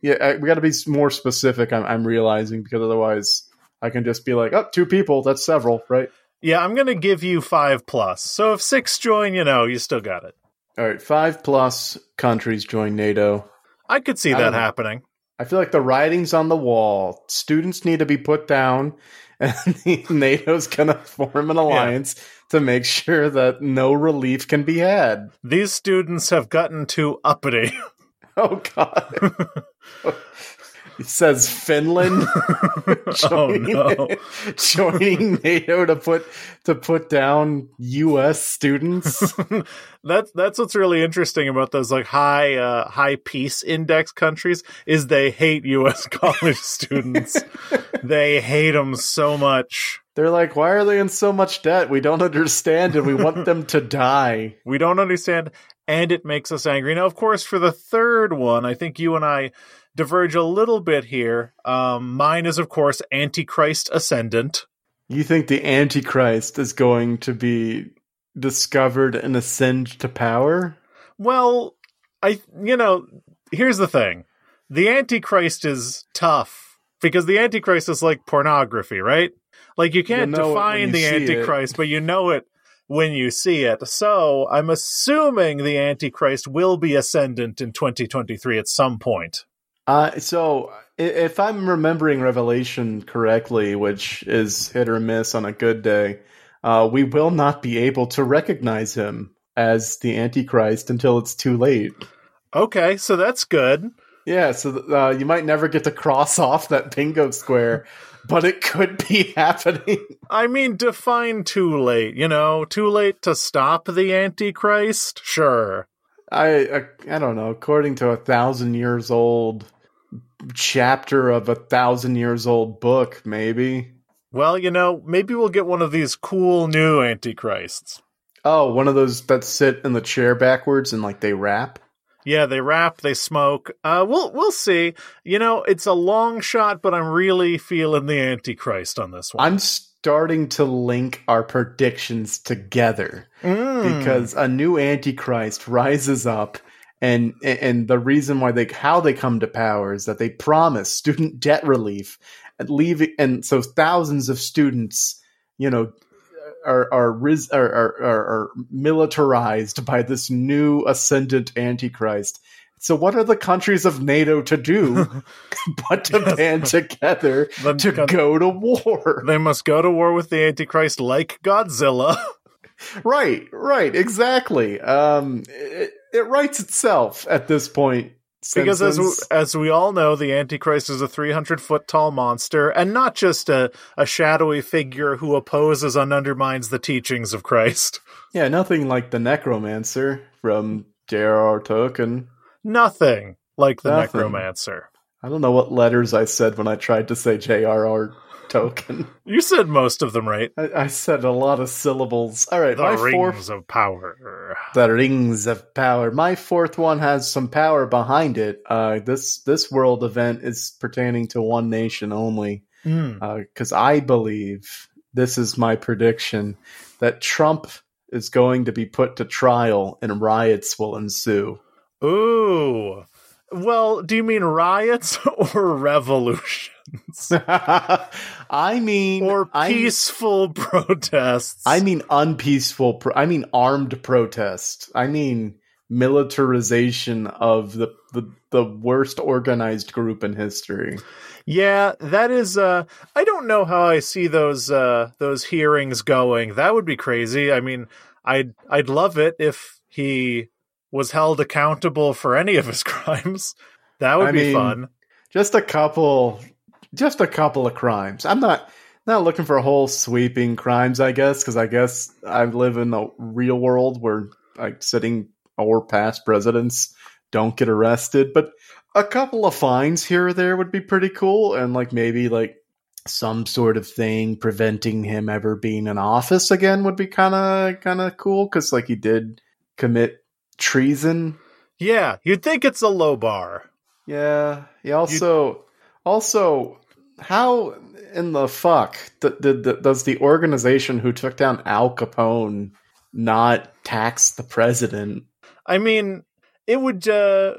Speaker 1: Yeah, we got to be more specific, I'm, I'm realizing, because otherwise I can just be like, oh, two people, that's several, right?
Speaker 2: Yeah, I'm going to give you five plus. So if six join, you know, you still got it.
Speaker 1: All right, five plus countries join NATO.
Speaker 2: I could see
Speaker 1: I
Speaker 2: that happening.
Speaker 1: I feel like the writing's on the wall. Students need to be put down, <laughs> and NATO's going to form an alliance to make sure that no relief can be had.
Speaker 2: These students have gotten too uppity. <laughs>
Speaker 1: Oh, God. <laughs> It says Finland <laughs> <laughs>
Speaker 2: oh
Speaker 1: joining,
Speaker 2: no. <laughs>
Speaker 1: joining NATO to put to put down U.S. students.
Speaker 2: that's that's what's really interesting about those like high uh, high peace index countries is they hate U.S. college students. they hate them so much.
Speaker 1: They're like, why are they in so much debt? We don't understand, and we want them to die.
Speaker 2: We don't understand, and it makes us angry. Now, of course, for the third one, I think you and I diverge a little bit here. Um, mine is, of course, Antichrist Ascendant.
Speaker 1: You think the Antichrist is going to be discovered and ascend to power?
Speaker 2: Well, I you know, here's the thing. The Antichrist is tough because the Antichrist is like pornography, right? Like you can't
Speaker 1: know
Speaker 2: define
Speaker 1: you
Speaker 2: the
Speaker 1: see it.
Speaker 2: Antichrist, but you know it when you see it. So I'm assuming the Antichrist will be ascendant in 2023 at some point.
Speaker 1: Uh, so if I'm remembering Revelation correctly, which is hit or miss on a good day, uh, we will not be able to recognize him as the Antichrist until it's too late.
Speaker 2: Okay, so that's good.
Speaker 1: Yeah, so uh, you might never get to cross <laughs> off that bingo square, but it could be <laughs> happening.
Speaker 2: I mean, define too late, you know, too late to stop the Antichrist? Sure.
Speaker 1: I, I I don't know. According to a thousand years old chapter of a thousand years old book, maybe.
Speaker 2: Well, you know, maybe we'll get one of these cool new Antichrists.
Speaker 1: Oh, one of those that sit in the chair backwards and like they rap.
Speaker 2: Yeah, they rap, they smoke. Uh, we'll we'll see. You know, it's a long shot, but I'm really feeling the Antichrist on this one.
Speaker 1: I'm starting to link our predictions together
Speaker 2: Mm.
Speaker 1: because a new antichrist rises up and and the reason why they how they come to power is that they promise student debt relief and leaving and so thousands of students you know are are, ris- are, are, are, are militarized by this new ascendant antichrist so what are the countries of nato to do <laughs> but to
Speaker 2: Yes.
Speaker 1: band together to go to war
Speaker 2: they must go to war with the Antichrist like Godzilla. <laughs>
Speaker 1: Right, right, exactly. Um, it, it writes itself at this point.
Speaker 2: because as as we all know, the Antichrist is a 300 foot tall monster, and not just a, a shadowy figure who opposes and undermines the teachings of Christ.
Speaker 1: yeah, nothing like the Necromancer from J.R.R. Tolkien.
Speaker 2: Nothing like the
Speaker 1: Nothing.
Speaker 2: Necromancer.
Speaker 1: I don't know what letters I said when I tried to say J.R.R. Tolkien. <laughs>
Speaker 2: You said most of them right.
Speaker 1: I, I said a lot of syllables. All right,
Speaker 2: The
Speaker 1: my
Speaker 2: rings
Speaker 1: fourth,
Speaker 2: of power.
Speaker 1: the rings of power. My fourth one has some power behind it. Uh, this this world event is pertaining to one nation only. Because I believe this is my prediction that Trump is going to be put to trial and riots will ensue.
Speaker 2: Ooh. Well, do you mean riots <laughs> or revolutions? <laughs>
Speaker 1: I mean,
Speaker 2: Or
Speaker 1: I-
Speaker 2: peaceful <laughs> protests?
Speaker 1: I mean unpeaceful. Pro- I mean armed protest. I mean militarization of the, the the worst organized group in history.
Speaker 2: Yeah, that is uh I don't know how I see those uh those hearings going. That would be crazy. I mean, I'd I'd love it if he was held accountable for any of his <laughs> crimes. That would
Speaker 1: I
Speaker 2: be
Speaker 1: mean,
Speaker 2: fun.
Speaker 1: just a couple just a couple of crimes i'm not not looking for whole sweeping crimes i guess because i guess i live in a real world where like sitting or past presidents don't get arrested but a couple of fines here or there would be pretty cool and like maybe like some sort of thing preventing him ever being in office again would be kind of kind of cool because like he did commit treason
Speaker 2: Yeah, you'd think it's a low bar.
Speaker 1: yeah. He also also how in the fuck th- th- th- does the organization who took down Al Capone not tax the president?
Speaker 2: I mean, it would. Uh,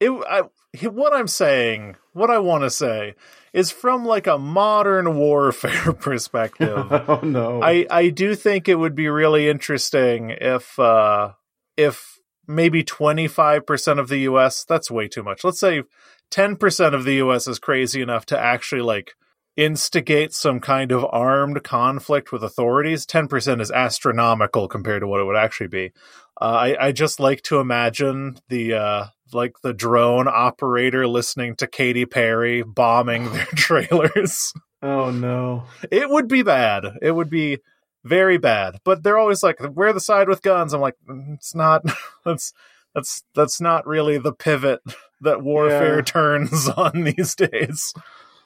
Speaker 2: it. I, what I'm saying, what I want to say, is from like a modern warfare <laughs> perspective. <laughs>
Speaker 1: oh no!
Speaker 2: I I do think it would be really interesting if uh if maybe 25% of the US, that's way too much. Let's say 10% of the US is crazy enough to actually like instigate some kind of armed conflict with authorities. 10% is astronomical compared to what it would actually be. Uh, I, I just like to imagine the uh, like the drone operator listening to Katy Perry bombing their <laughs> trailers.
Speaker 1: Oh no.
Speaker 2: It would be bad. It would be very bad. But they're always like, we're the side with guns. I'm like, mm, it's not <laughs> that's that's that's not really the pivot <laughs> that warfare
Speaker 1: Yeah.
Speaker 2: turns <laughs> on these days.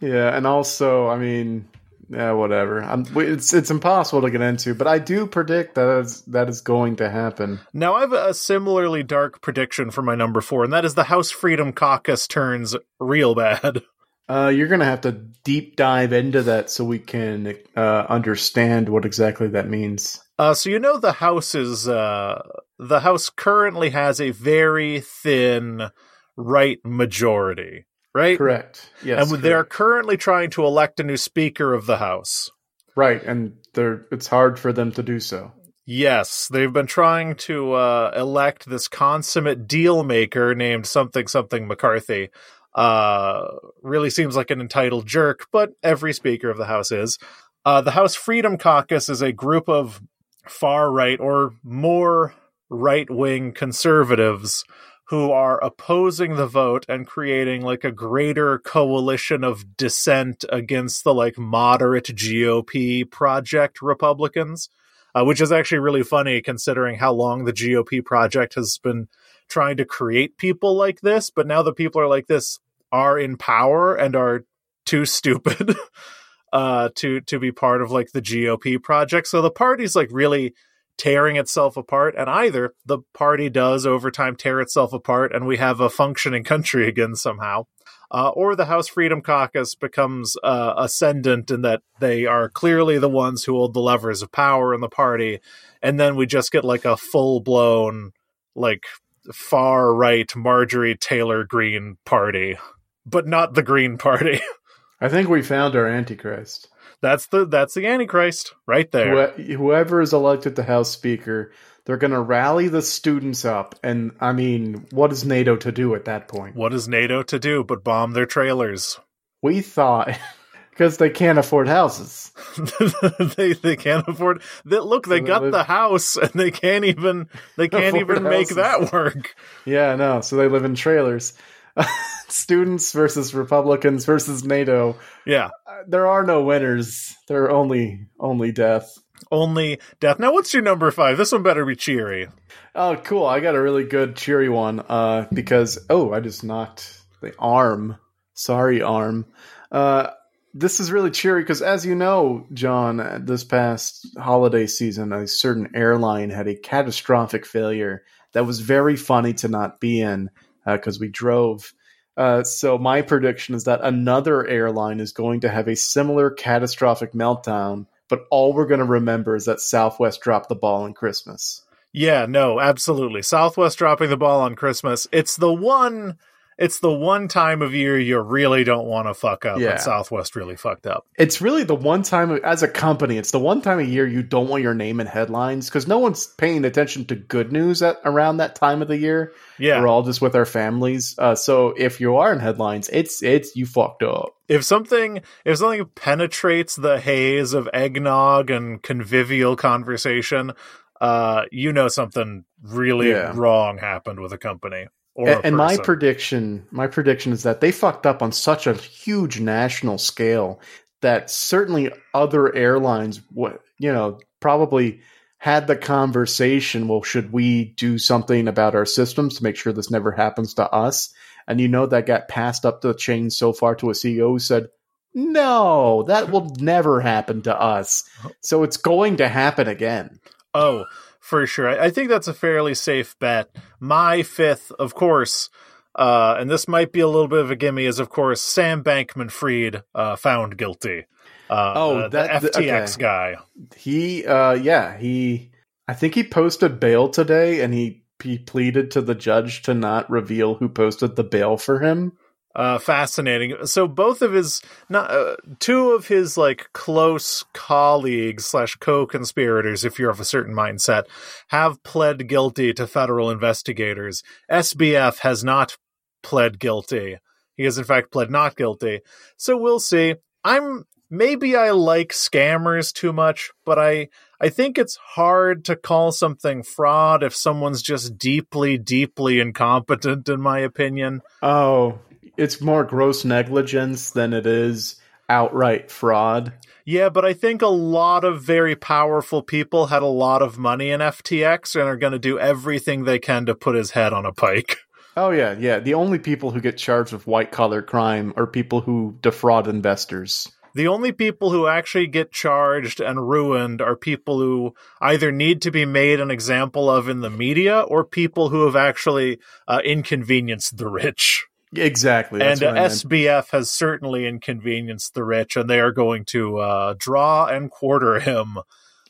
Speaker 1: Yeah, and also, I mean, yeah, whatever. I'm, it's it's impossible to get into, but I do predict that is that is going to happen.
Speaker 2: Now I have a similarly dark prediction for my number four, and that is the House Freedom Caucus turns real bad.
Speaker 1: Uh, you're gonna have to deep dive into that so we can uh, understand what exactly that means.
Speaker 2: Uh, so you know the house is uh, the house currently has a very thin right majority, right?
Speaker 1: Correct. Yes.
Speaker 2: and they're currently trying to elect a new speaker of the house.
Speaker 1: right, and they're it's hard for them to do so.
Speaker 2: Yes, they've been trying to uh, elect this consummate deal maker named something something McCarthy. Uh, really seems like an entitled jerk, but every speaker of the House is. Uh, the House Freedom Caucus is a group of far right or more right wing conservatives who are opposing the vote and creating like a greater coalition of dissent against the like moderate GOP project Republicans uh, which is actually really funny considering how long the GOP project has been trying to create people like this. But now the people are like this are in power and are too stupid <laughs> uh, to to be part of like the GOP project. So the party's like really tearing itself apart, and either the party does over time tear itself apart, and we have a functioning country again somehow. Uh, or the House Freedom Caucus becomes uh, ascendant in that they are clearly the ones who hold the levers of power in the party, and then we just get like a full blown, like far right Marjorie Taylor Greene party, but not the Green Party. <laughs>
Speaker 1: I think we found our Antichrist.
Speaker 2: that's the that's the Antichrist right there.
Speaker 1: Wh- whoever is elected to House Speaker, they're going to rally the students up. And I mean, what is NATO to do at that point?
Speaker 2: What is NATO to do but bomb their trailers?
Speaker 1: We thought <laughs> because they can't afford houses. <laughs>
Speaker 2: they they can't afford that. Look, they
Speaker 1: they
Speaker 2: got
Speaker 1: live-
Speaker 2: the house and they can't even they can't even make
Speaker 1: houses.
Speaker 2: that work.
Speaker 1: Yeah, no. So they live in trailers. <laughs> Students versus Republicans versus NATO.
Speaker 2: Yeah,
Speaker 1: Uh, There are no winners. There are only only death.
Speaker 2: only death. Now, what's your number five? This one better be cheery.
Speaker 1: Oh, cool! I got a really good cheery one. Uh, because oh, I just knocked the arm. Sorry, arm. Uh, this is really cheery because, as you know, John, this past holiday season, a certain airline had a catastrophic failure that was very funny to not be in because we drove. Uh, so my prediction is that another airline is going to have a similar catastrophic meltdown, but all we're going to remember is that Southwest dropped the ball on Christmas.
Speaker 2: Yeah, no, absolutely. Southwest dropping the ball on Christmas. It's the one. It's the one time of year you really don't want to fuck up.
Speaker 1: Yeah.
Speaker 2: Southwest really fucked up.
Speaker 1: It's really the one time as a company, it's the one time of year you don't want your name in headlines because no one's paying attention to good news at around that time of the year.
Speaker 2: Yeah.
Speaker 1: We're all just with our families. Uh, so if you are in headlines, it's it's you fucked up.
Speaker 2: if something if something penetrates the haze of eggnog and convivial conversation, uh, you know something really
Speaker 1: Yeah.
Speaker 2: wrong happened with a company.
Speaker 1: And, and my prediction, my prediction is that they fucked up on such a huge national scale that certainly other airlines, what you know, probably had the conversation. Well, should we do something about our systems to make sure this never happens to us? And you know that got passed up the chain so far to a CEO who said, "No, that will never happen to us." So it's going to happen again.
Speaker 2: Oh, for sure. I, I think that's a fairly safe bet. My fifth, of course, uh, and this might be a little bit of a gimme, is of course Sam Bankman Fried uh, found guilty. Uh,
Speaker 1: Oh, that-
Speaker 2: the
Speaker 1: th-
Speaker 2: FTX
Speaker 1: okay.
Speaker 2: guy.
Speaker 1: He, uh, yeah, he. I think he posted bail today, and he he pleaded to the judge to not reveal who posted the bail for him.
Speaker 2: Uh, fascinating. So both of his, not uh, two of his like close colleagues slash co-conspirators, if you're of a certain mindset, have pled guilty to federal investigators. SBF has not pled guilty. He has in fact pled not guilty. So we'll see. I'm maybe I like scammers too much, but I I think it's hard to call something fraud if someone's just deeply, deeply incompetent. In my opinion.
Speaker 1: Oh, it's more gross negligence than it is outright fraud.
Speaker 2: Yeah, but I think a lot of very powerful people had a lot of money in FTX and are going to do everything they can to put his head on a pike.
Speaker 1: Oh yeah, yeah. The only people who get charged with white collar crime are people who defraud investors.
Speaker 2: The only people who actually get charged and ruined are people who either need to be made an example of in the media or people who have actually uh, inconvenienced the rich.
Speaker 1: Exactly. That's
Speaker 2: and uh,
Speaker 1: what I meant.
Speaker 2: SBF has certainly inconvenienced the rich, and they are going to uh, draw and quarter him.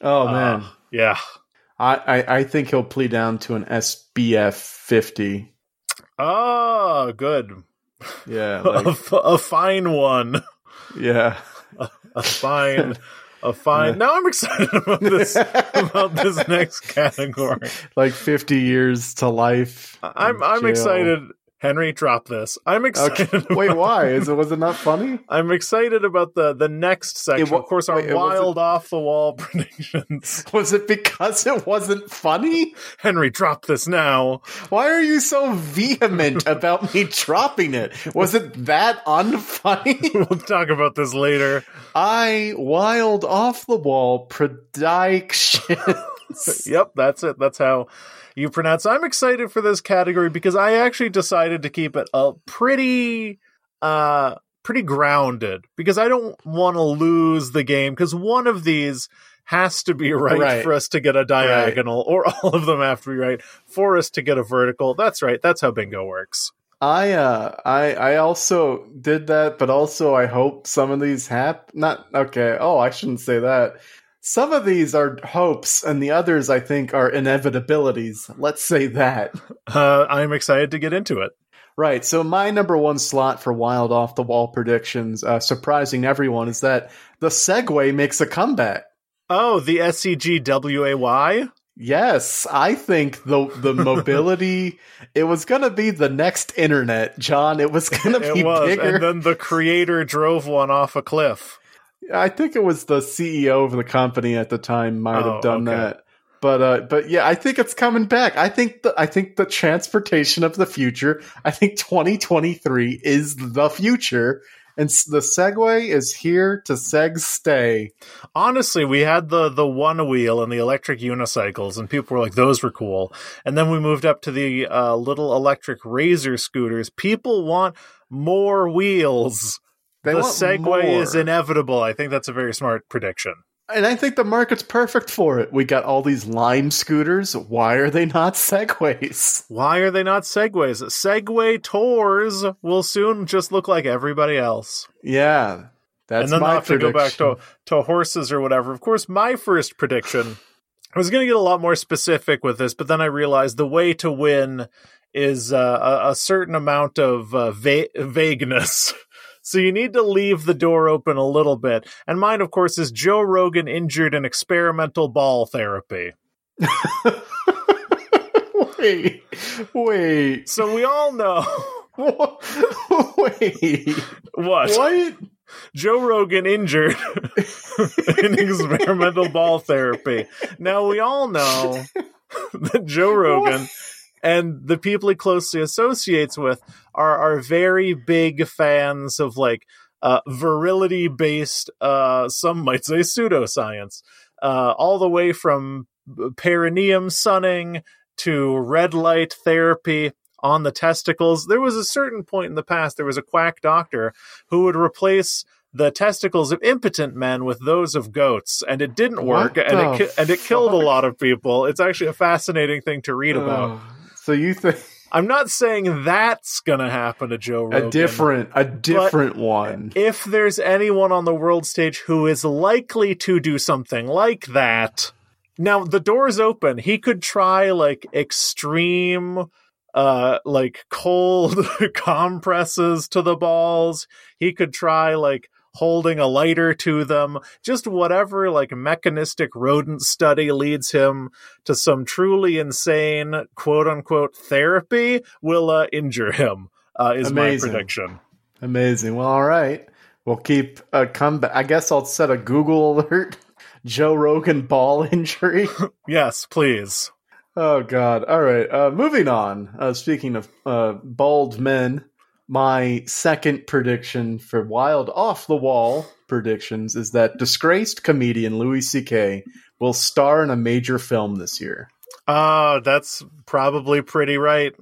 Speaker 1: oh man,
Speaker 2: Uh, yeah.
Speaker 1: I, I I think he'll plead down to an SBF fifty.
Speaker 2: Oh, good.
Speaker 1: Yeah, <laughs>
Speaker 2: a,
Speaker 1: like,
Speaker 2: f- a fine one.
Speaker 1: yeah.
Speaker 2: A fine. A fine. <laughs> Now I'm excited about this <laughs> about this next category.
Speaker 1: like fifty years to life.
Speaker 2: I'm I'm
Speaker 1: jail.
Speaker 2: excited. Henry, drop this. I'm excited. <laughs>
Speaker 1: Okay. Wait, why? Is it was it not funny? <laughs>
Speaker 2: I'm excited about the the next section.
Speaker 1: wa-
Speaker 2: of course, our
Speaker 1: wait, it
Speaker 2: wild off the wall <laughs> predictions.
Speaker 1: Was it because it wasn't funny?
Speaker 2: Henry, drop this now.
Speaker 1: Why are you so vehement about me dropping it? Was it that unfunny?
Speaker 2: We'll talk about this later.
Speaker 1: I wild off the wall predictions.
Speaker 2: Yep, that's it. That's how you pronounce. I'm excited for this category because I actually decided to keep it a pretty uh pretty grounded because I don't want to lose the game because one of these has to be <laughs> right,
Speaker 1: Right.
Speaker 2: for us to get a diagonal or <laughs> all of them have to be right for us to get a vertical. That's right. That's how bingo works.
Speaker 1: I uh I I also did that, but also I hope some of these hap not okay. Oh, I shouldn't say that. Some of these are hopes, and the others I think are inevitabilities. Let's say that. <laughs>
Speaker 2: Uh, I'm excited to get into it.
Speaker 1: Right. So my number one slot for wild off the wall predictions, uh, surprising everyone, is that the Segway makes a comeback.
Speaker 2: Oh, the SCGWAY?
Speaker 1: Yes, I think the the <laughs> mobility it was gonna be the next internet, John. It was gonna <laughs> be
Speaker 2: It was.
Speaker 1: bigger.
Speaker 2: And then the creator drove one off a cliff.
Speaker 1: I think it was the CEO of the company at the time might
Speaker 2: Oh,
Speaker 1: have done
Speaker 2: okay.
Speaker 1: that. But uh, but yeah, I think it's coming back. I think the I think the transportation of the future. I think 2023 is the future, and the Segway is here to seg stay.
Speaker 2: honestly, we had the the one wheel and the electric unicycles, and people were like, "Those were cool." And then we moved up to the uh, little electric razor scooters. People want more wheels.
Speaker 1: They
Speaker 2: the Segway
Speaker 1: more.
Speaker 2: is inevitable. I think that's a very smart prediction.
Speaker 1: And I think the market's perfect for it. We got all these Lime scooters. Why are they not Segways?
Speaker 2: Why are they not Segways? Segway tours will soon just look like everybody else.
Speaker 1: Yeah, that's
Speaker 2: and then
Speaker 1: my
Speaker 2: have to go back to, to horses or whatever. Of course, my first prediction, I was going to get a lot more specific with this, but then I realized the way to win is uh, a, a certain amount of uh, va- vagueness. <laughs> So you need to leave the door open a little bit. And mine, of course, is Joe Rogan injured in experimental ball therapy. <laughs>
Speaker 1: wait, wait,
Speaker 2: So we all know <laughs>
Speaker 1: wait.
Speaker 2: what?
Speaker 1: What?
Speaker 2: Joe Rogan injured <laughs> in experimental ball therapy. Now we all know that Joe Rogan and the people he closely associates with are are very big fans of like uh, virility based, uh, some might say pseudoscience, uh, all the way from perineum sunning to red light therapy on the testicles. There was a certain point in the past, there was a quack doctor who would replace the testicles of impotent men with those of goats, and it didn't work,
Speaker 1: What
Speaker 2: and it ki- and it killed a lot of people. It's actually a fascinating thing to read about.
Speaker 1: So you think <laughs>
Speaker 2: I'm not saying that's gonna happen to Joe Rogan.
Speaker 1: A different, a different one.
Speaker 2: If there's anyone on the world stage who is likely to do something like that, now the door's open. He could try like extreme uh like cold <laughs> compresses to the balls. He could try like holding a lighter to them, just whatever like mechanistic rodent study leads him to some truly insane quote unquote therapy will uh, injure him. Uh, is
Speaker 1: Amazing.
Speaker 2: my prediction.
Speaker 1: Amazing. Well, all right. We'll keep a comeback. I guess I'll set a Google <laughs> alert. Joe Rogan ball <laughs> injury. <laughs>
Speaker 2: Yes, please.
Speaker 1: Oh God! All right. Uh, moving on. Uh, speaking of uh, bald men, my second prediction for wild off the wall predictions is that disgraced comedian Louis C.K. will star in a major film this year.
Speaker 2: Uh, that's probably pretty right.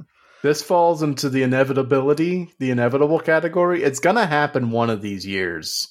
Speaker 1: This falls into the inevitability, the inevitable category. It's gonna happen one of these years.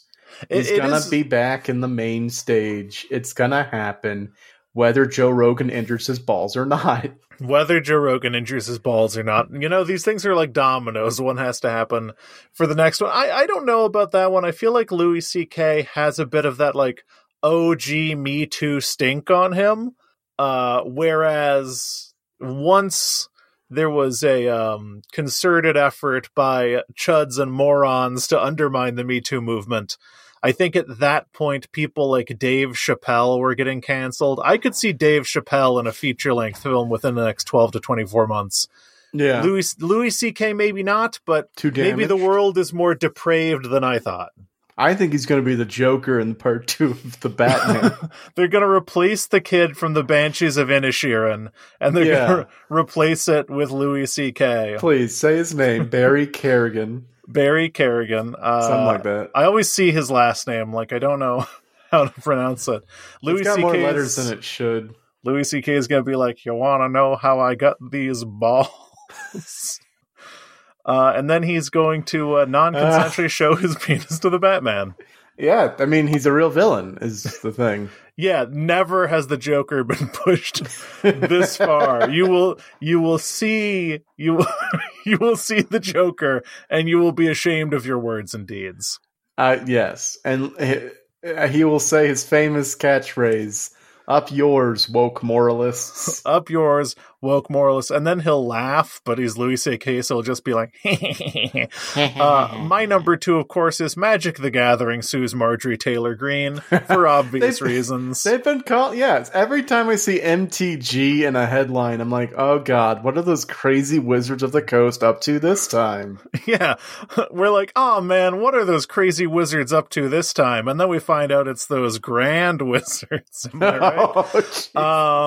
Speaker 2: It-
Speaker 1: He's
Speaker 2: it
Speaker 1: gonna
Speaker 2: is-
Speaker 1: be back in the main stage. It's gonna happen, whether Joe Rogan injures his balls or not. <laughs>
Speaker 2: whether Joe Rogan injures his balls or not. You know, these things are like dominoes. One has to happen for the next one. I, I don't know about that one. I feel like Louis C.K. has a bit of that like OG Me Too stink on him. Uh, whereas once there was a um, concerted effort by chuds and morons to undermine the Me Too movement. I think at that point, people like Dave Chappelle were getting canceled. I could see Dave Chappelle in a feature length film within the next 12 to 24 months.
Speaker 1: Yeah,
Speaker 2: Louis, Louis C.K. maybe not, but maybe the world is more depraved than I thought.
Speaker 1: I think he's going to be the Joker in the part two of the Batman. <laughs>
Speaker 2: They're going to replace the kid from the Banshees of Inisherin, and they're
Speaker 1: Yeah.
Speaker 2: going to replace it with Louis C.K.
Speaker 1: Please say his name, Barry Kerrigan,
Speaker 2: Barry Kerrigan. Uh,
Speaker 1: something like that.
Speaker 2: I always see his last name, like I don't know <laughs> how to pronounce it. Louis
Speaker 1: it's got more letters than it should.
Speaker 2: Louis C.K. is going to be like, "You want to know how I got these balls?" <laughs> uh, and then he's going to uh, non-consensually show his penis to the Batman.
Speaker 1: Yeah, I mean he's a real villain. Is the thing.
Speaker 2: Yeah, never has the Joker <laughs> been pushed this far. You will, you will see, you will, <laughs> you will see the Joker, and you will be ashamed of your words and deeds.
Speaker 1: Uh, yes, and he, he will say his famous catchphrase, "Up yours, woke moralists." <laughs>
Speaker 2: Up yours, woke moralist, and then he'll laugh, but he's Louis C.K., so he'll just be like, <laughs> uh, my <laughs> number two, of course, is Magic the Gathering sues Marjorie Taylor Greene for <laughs> obvious
Speaker 1: They've-
Speaker 2: reasons.
Speaker 1: They've been called. Yes, every time I see MTG in a headline, I'm like, "Oh God, what are those crazy wizards of the coast up to this time?"
Speaker 2: yeah, we're like, oh man, what are those crazy wizards up to this time? And then we find out it's those grand wizards. Am I right?
Speaker 1: Oh,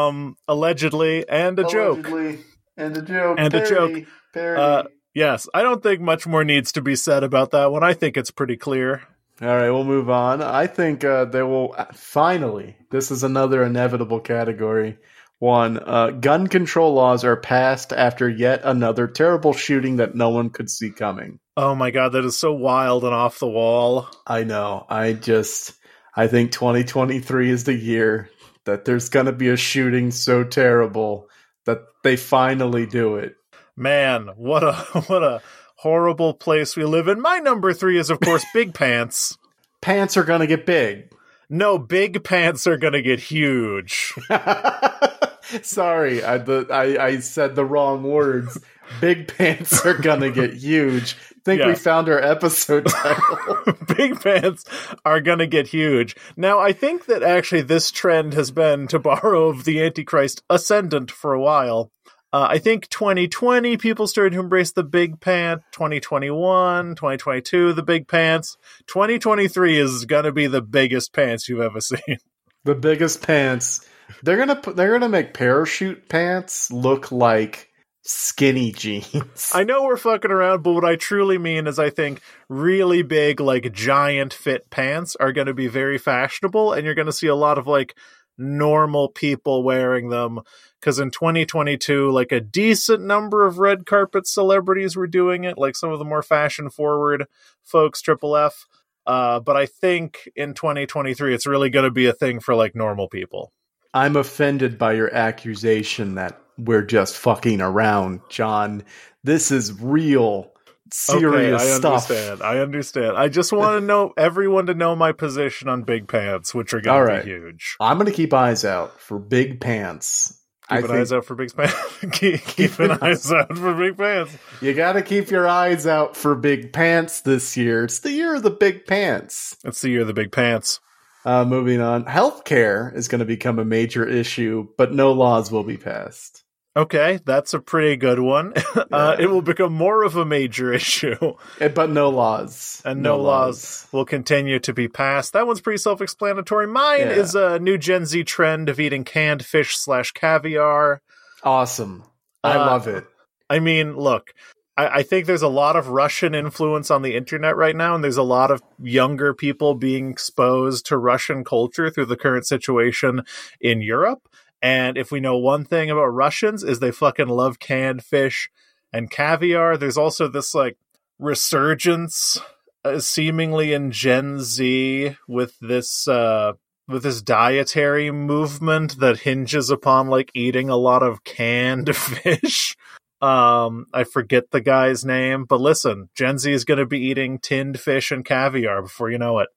Speaker 2: um, allegedly, and a joke.
Speaker 1: Allegedly. and a joke,
Speaker 2: And a
Speaker 1: Parody.
Speaker 2: joke.
Speaker 1: Parody.
Speaker 2: Uh, Yes, I don't think much more needs to be said about that one. I think it's pretty clear.
Speaker 1: All right, we'll move on. I think uh, there will finally. This is another inevitable category. One, uh, gun control laws are passed after yet another terrible shooting that no one could see coming.
Speaker 2: Oh my god, that is so wild and off the wall.
Speaker 1: I know. I just, I think 2023 is the year that there's going to be a shooting so terrible that they finally do it.
Speaker 2: Man, what a <laughs> what a horrible place we live in. My number 3 is of course Big <laughs> Pants.
Speaker 1: Pants are going to get big.
Speaker 2: No, big pants are going to get huge. <laughs>
Speaker 1: Sorry, I, the, I I said the wrong words. Big pants are gonna get <laughs> huge. Think we found our episode <laughs> title.
Speaker 2: big pants are going to get huge. Now, I think that actually this trend has been, to borrow of the Antichrist, ascendant for a while. Uh, I think 2020 people started to embrace the big pant. 2021, 2022, the big pants. 2023 is going to be the biggest pants you've ever <laughs> seen.
Speaker 1: the biggest pants. They're gonna. They're gonna make parachute pants look like skinny jeans.
Speaker 2: I know we're fucking around, but what I truly mean is I think really big, like giant fit pants are going to be very fashionable, and you're going to see a lot of like normal people wearing them. Because in 2022, like a decent number of red carpet celebrities were doing it, like some of the more fashion forward folks, Triple F. Uh, but I think in 2023, it's really going to be a thing for like normal people.
Speaker 1: I'm offended by your accusation that we're just fucking around, John. This is real serious
Speaker 2: okay, I
Speaker 1: stuff.
Speaker 2: understand. I understand. I just want to <laughs> know everyone to know my position on big pants, which are going
Speaker 1: All
Speaker 2: to
Speaker 1: right.
Speaker 2: be huge.
Speaker 1: I'm going to keep eyes out for big pants.
Speaker 2: Keep
Speaker 1: I
Speaker 2: an
Speaker 1: think
Speaker 2: eyes out for big pants. <laughs> keep, <laughs> keep an eyes out for big pants.
Speaker 1: you got to keep your eyes out for big pants this year. It's the year of the big pants.
Speaker 2: It's the year of the big pants.
Speaker 1: Uh, moving on, healthcare is going to become a major issue, but no laws will be passed.
Speaker 2: Okay, that's a pretty good one. <laughs> uh, it will become more of a major <laughs> issue,
Speaker 1: Eh, But no laws.
Speaker 2: and no, laws will continue to be passed. That one's pretty self-explanatory. Mine
Speaker 1: Yeah.
Speaker 2: is a new Gen Z trend of eating canned fish slash caviar.
Speaker 1: Awesome. I
Speaker 2: Uh,
Speaker 1: love it.
Speaker 2: I mean, look, I, I think there's a lot of Russian influence on the internet right now, and there's a lot of younger people being exposed to Russian culture through the current situation in Europe. And if we know one thing about Russians is they fucking love canned fish and caviar. There's also this like resurgence uh, seemingly in Gen Z with this uh with this dietary movement that hinges upon like eating a lot of canned <laughs> fish. Um, I forget the guy's name, but listen, Gen Z is going to be eating tinned fish and caviar before you know it.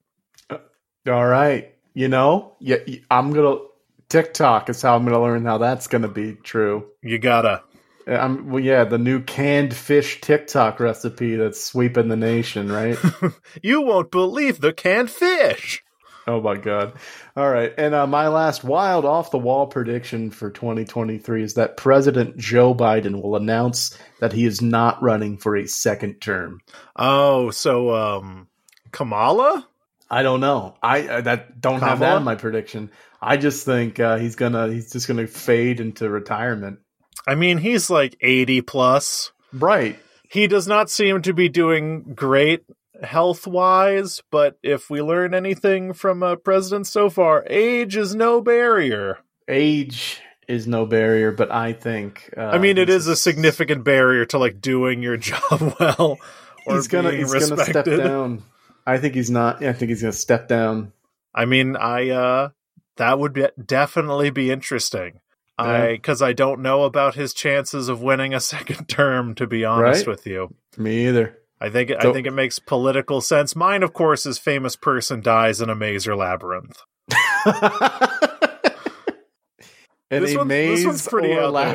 Speaker 1: All right. You know, yeah, I'm to. TikTok is how I'm going to learn how that's going to be true.
Speaker 2: You gotta.
Speaker 1: I'm, well, yeah, the new canned fish TikTok recipe that's sweeping the nation, right? <laughs>
Speaker 2: You won't believe the canned fish.
Speaker 1: oh my god! All right, and uh, my last wild off the wall prediction for 2023 is that President Joe Biden will announce that he is not running for a second term.
Speaker 2: Oh, so um, Kamala?
Speaker 1: I don't know. I uh, that don't have that in my prediction. I just think uh, he's gonna he's just gonna fade into retirement.
Speaker 2: I mean, he's like eighty plus.
Speaker 1: Right.
Speaker 2: He does not seem to be doing great health wise, but if we learn anything from a president so far, age is no barrier.
Speaker 1: Age is no barrier, but I think uh,
Speaker 2: I mean, it is a significant barrier to like doing your <laughs> job well or
Speaker 1: He's gonna
Speaker 2: being
Speaker 1: he's
Speaker 2: respected.
Speaker 1: gonna step down. I think he's not. I think he's gonna step down.
Speaker 2: I mean, I uh that would be definitely be interesting. I because I don't know about his chances of winning a <laughs> second term. To be honest
Speaker 1: Right.
Speaker 2: with you,
Speaker 1: Me either.
Speaker 2: I think I think it makes political sense. Mine, of course, is famous person dies in a maze or labyrinth. <laughs>
Speaker 1: and
Speaker 2: This
Speaker 1: a
Speaker 2: one's- this one's pretty
Speaker 1: or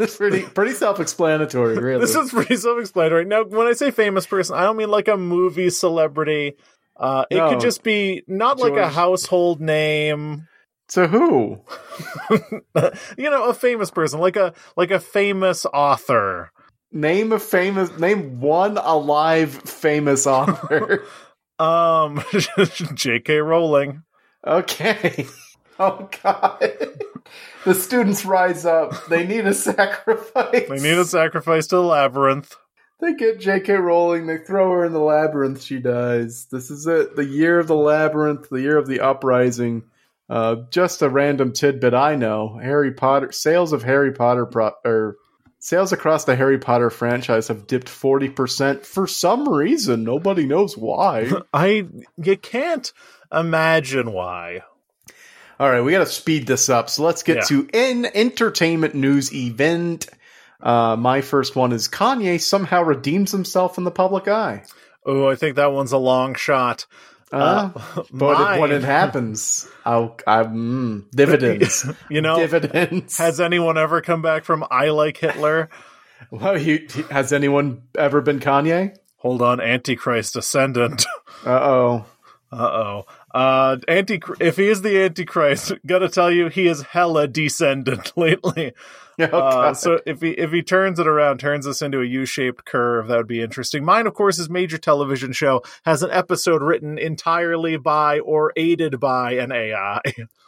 Speaker 1: it's <laughs> <laughs> pretty pretty self-explanatory, really.
Speaker 2: This is pretty self-explanatory. Now, when I say famous person, I don't mean like a movie celebrity. Uh, it
Speaker 1: No.
Speaker 2: could just be not like a household name.
Speaker 1: to who? <laughs>
Speaker 2: you know, a famous person, like a like a famous author.
Speaker 1: Name a famous. Name one alive famous author.
Speaker 2: Um, J.K. Rowling.
Speaker 1: okay. Oh God. The students rise up. They need a <laughs> sacrifice.
Speaker 2: They need a sacrifice to the labyrinth.
Speaker 1: They get J.K. Rowling. They throw her in the labyrinth. She dies. This is it. The year of the labyrinth. The year of the uprising. Uh, just a random tidbit I know: Harry Potter sales of Harry Potter pro- or sales across the Harry Potter franchise have dipped forty percent for some reason. Nobody knows why. <laughs>
Speaker 2: I you can't imagine why.
Speaker 1: All right, we got to speed this up. So let's get
Speaker 2: Yeah.
Speaker 1: to an entertainment news event. Uh, my first one is Kanye somehow redeems himself in the public eye.
Speaker 2: Oh, I think that one's a long shot.
Speaker 1: Uh, <laughs> but if, when it happens, I'll, I, mm, dividends, <laughs>
Speaker 2: You know,
Speaker 1: dividends.
Speaker 2: has anyone ever come back from I like Hitler? <laughs>
Speaker 1: well, he, he- has anyone ever been Kanye?
Speaker 2: Hold on, Antichrist ascendant.
Speaker 1: Uh oh.
Speaker 2: Uh oh. Uh, anti. If he is the Antichrist, <laughs> gotta tell you, he is hella descendant <laughs> lately. <laughs>
Speaker 1: Oh,
Speaker 2: Uh, so if he if he turns it around, turns this into a U-shaped curve, that would be interesting. Mine, of course, is major television show has an episode written entirely by or aided by an AI.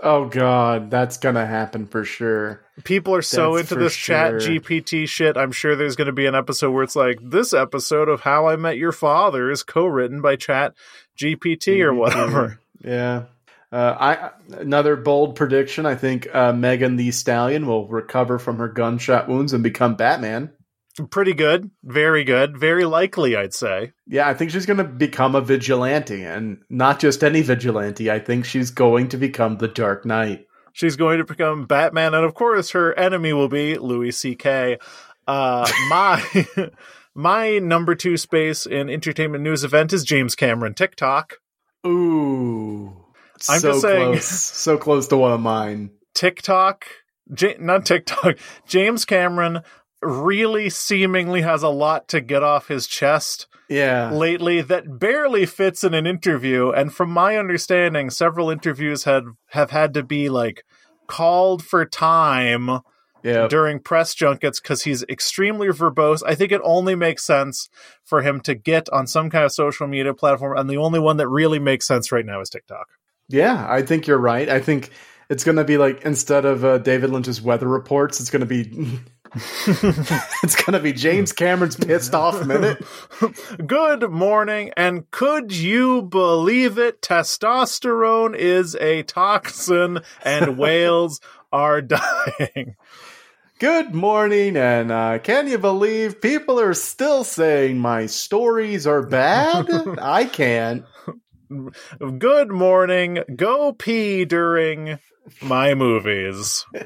Speaker 1: oh God, that's gonna happen for sure.
Speaker 2: People are so
Speaker 1: That's
Speaker 2: into this chat. GPT shit. I'm sure there's going to be an episode where it's like this episode of How I Met Your Father is co-written by Chat GPT or whatever.
Speaker 1: Yeah. Uh, I another bold prediction. I think uh, Megan Thee Stallion will recover from her gunshot wounds and become Batman.
Speaker 2: Pretty good, very good, very likely, I'd say.
Speaker 1: Yeah, I think she's going to become a vigilante, and not just any vigilante. I think she's going to become the Dark Knight.
Speaker 2: She's going to become Batman, and of course, her enemy will be Louis C.K. Uh, <laughs> my my number two space in entertainment news event is James Cameron TikTok.
Speaker 1: Ooh,
Speaker 2: I'm
Speaker 1: so
Speaker 2: just saying-
Speaker 1: close, so close to one of mine.
Speaker 2: TikTok, J- not TikTok. <laughs> James Cameron really seemingly has a lot to get off his chest
Speaker 1: Yeah,
Speaker 2: lately that barely fits in an interview and from my understanding several interviews had have had to be like called for time
Speaker 1: yeah.
Speaker 2: during press junkets because he's extremely verbose i think it only makes sense for him to get on some kind of social media platform and the only one that really makes sense right now is tiktok
Speaker 1: Yeah, I think you're right. I think it's going to be like instead of uh, David Lynch's weather reports, it's going to be <laughs> it's going to be James Cameron's pissed off minute. <laughs>
Speaker 2: Good morning, and could you believe it? Testosterone is a toxin, and <laughs> whales are dying.
Speaker 1: Good morning, and uh, can you believe people are still saying my stories are bad? <laughs> I can't.
Speaker 2: Good morning. Go pee during my movies. <laughs>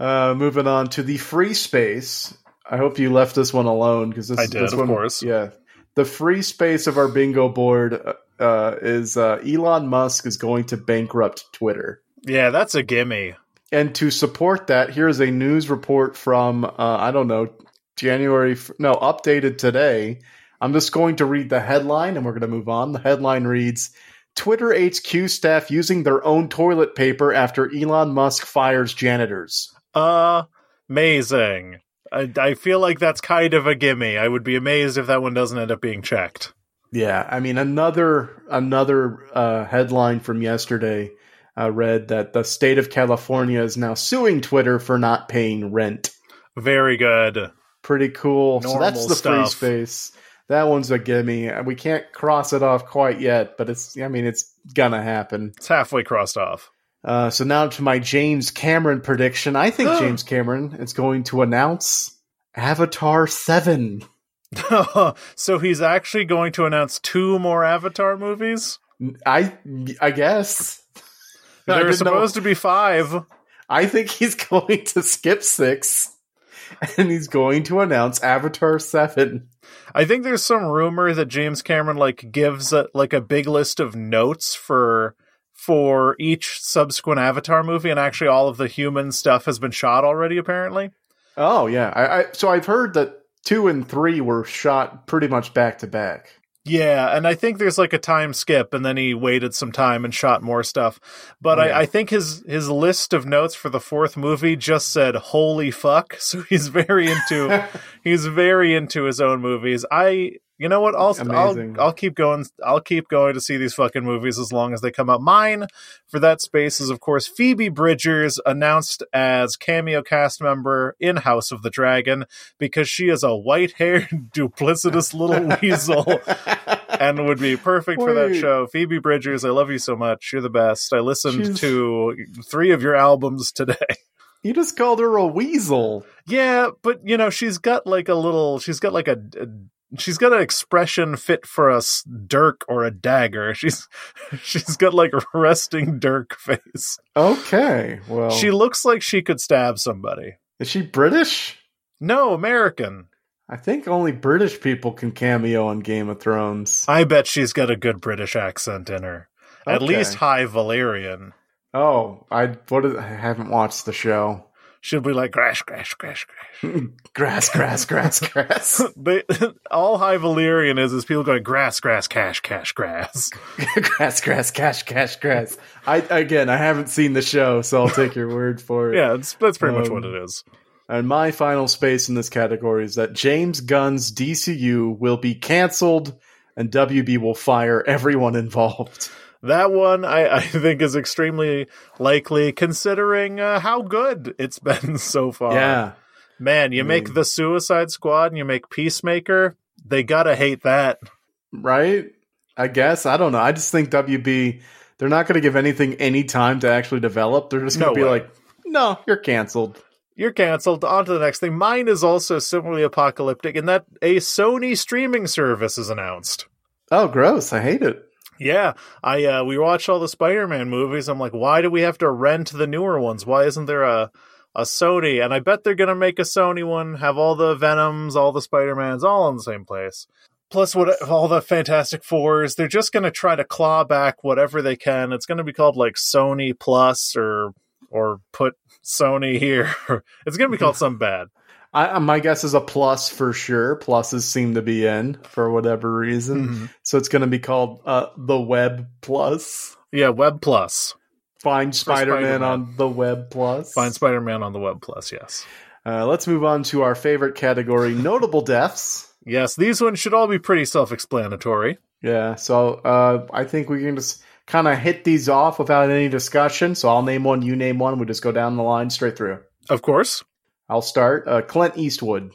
Speaker 1: Uh, moving on to the free space. I hope you left this one alone because this
Speaker 2: I did,
Speaker 1: this
Speaker 2: of
Speaker 1: one,
Speaker 2: course.
Speaker 1: Yeah, the free space of our bingo board uh, uh, is uh, Elon Musk is going to bankrupt Twitter.
Speaker 2: Yeah, that's a gimme.
Speaker 1: And to support that, here's a news report from uh, I don't know January. No, updated today. I'm just going to read the headline, and we're going to move on. The headline reads: Twitter HQ staff using their own toilet paper after Elon Musk fires janitors.
Speaker 2: Amazing. I, I feel like that's kind of a gimme. I would be amazed if that one doesn't end up being checked.
Speaker 1: Yeah, I mean another another uh, headline from yesterday uh, read that the state of California is now suing Twitter for not paying rent.
Speaker 2: Very good.
Speaker 1: Pretty cool. so that's
Speaker 2: Normal
Speaker 1: the free
Speaker 2: stuff.
Speaker 1: space. That one's a gimme. We can't cross it off quite yet, but it's. I mean, it's gonna happen.
Speaker 2: It's halfway crossed off.
Speaker 1: Uh, so now to my James Cameron prediction. I think <gasps> James Cameron is going to announce Avatar Seven. <laughs>
Speaker 2: so he's actually going to announce two more Avatar movies?
Speaker 1: I I guess. <laughs>
Speaker 2: There are
Speaker 1: didn't know-
Speaker 2: supposed to be five.
Speaker 1: I think he's <laughs> going to skip six, and he's going to announce Avatar Seven.
Speaker 2: I think there's some rumor that James Cameron like gives a, like a big list of notes for for each subsequent Avatar movie, and actually all of the human stuff has been shot already. Apparently,
Speaker 1: Oh yeah, I, I so I've heard that two and three were shot pretty much back to back.
Speaker 2: Yeah, and I think there's like a time skip, and then he waited some time and shot more stuff. But
Speaker 1: yeah.
Speaker 2: I, I think his his list of notes for the fourth movie just said "Holy fuck!" <laughs> So he's very into <laughs> he's very into his own movies. I you know what? I'll
Speaker 1: Amazing.
Speaker 2: I'll I'll keep going. I'll keep going to see these fucking movies as long as they come out. Mine for that space is of course Phoebe Bridgers announced as cameo cast member in House of the Dragon because she is a white-haired <laughs> duplicitous little <laughs> weasel and would be perfect for that show. Phoebe Bridgers, I love you so much. You're the best. I listened
Speaker 1: She's-
Speaker 2: to three of your albums today. <laughs>
Speaker 1: you just called her a weasel.
Speaker 2: Yeah, but you know, she's got like a little. She's got like a. a she's got an expression fit for a dirk or a dagger. <laughs> She's she's got like a resting dirk face.
Speaker 1: Okay, well,
Speaker 2: She looks like she could stab somebody.
Speaker 1: is she British?
Speaker 2: No, American.
Speaker 1: I think only British people can cameo on Game of Thrones.
Speaker 2: I bet she's got a good British accent in her. At least High Valyrian.
Speaker 1: Oh, I what is, I haven't watched the show.
Speaker 2: She'll be like crash, crash, crash, crash.
Speaker 1: Grass, grass, grass, grass. <laughs> <laughs>
Speaker 2: They, all High Valyrian is is people going grass, grass, cash, cash, grass. <laughs>
Speaker 1: grass, grass, cash, cash, grass. I again, I haven't seen the show, so I'll take your word for it.
Speaker 2: Yeah, that's pretty much
Speaker 1: Um,
Speaker 2: what it is.
Speaker 1: And my final space in this category is that James Gunn's DCU will be canceled and WB will fire everyone involved.
Speaker 2: That one I, I think is extremely likely considering uh, how good it's <laughs> been so far.
Speaker 1: yeah.
Speaker 2: Man, you
Speaker 1: I
Speaker 2: make the Suicide Squad and you make Peacemaker, they gotta hate that.
Speaker 1: Right? I guess. I don't know. I just think WB, they're not going to give anything any time to actually develop. They're just going
Speaker 2: No
Speaker 1: to be
Speaker 2: way.
Speaker 1: like, no, you're canceled.
Speaker 2: You're canceled. On to the next thing. Mine is also similarly apocalyptic in that a Sony streaming service is announced.
Speaker 1: Oh, gross. I hate it.
Speaker 2: Yeah, I uh, we watched all the Spider-Man movies. I'm like, why do we have to rent the newer ones? Why isn't there a a Sony? And I bet they're gonna make a Sony one, have all the Venoms, all the Spider-Mans, all in the same place. Plus, what all the Fantastic Fours? They're just gonna try to claw back whatever they can. It's gonna be called like Sony Plus or or put Sony here. <laughs> it's gonna be called <laughs> something bad.
Speaker 1: I, my guess is a plus for sure. Pluses seem to be in for whatever reason,
Speaker 2: Mhm.
Speaker 1: so it's going to be called uh, the Web Plus.
Speaker 2: Yeah, Web Plus.
Speaker 1: Find Spider-Man,
Speaker 2: Spider-Man.
Speaker 1: on the Web Plus.
Speaker 2: Find Spider-Man on the Web Plus. Yes.
Speaker 1: Uh, let's move on to our favorite category: <laughs> notable deaths.
Speaker 2: Yes, these ones should all be pretty self-explanatory.
Speaker 1: Yeah, so uh, I think we can just kind of hit these off without any discussion. So I'll name one, you name one. We just go down the line straight through.
Speaker 2: Of course.
Speaker 1: I'll start. Uh, Clint Eastwood.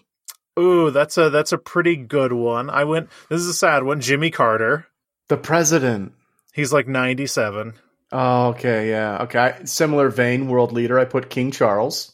Speaker 2: Ooh, that's a that's a pretty good one. I went. This is a sad one. Jimmy Carter.
Speaker 1: The president.
Speaker 2: He's like ninety-seven.
Speaker 1: Oh, okay, yeah, okay. Similar vein, world leader. I put King Charles.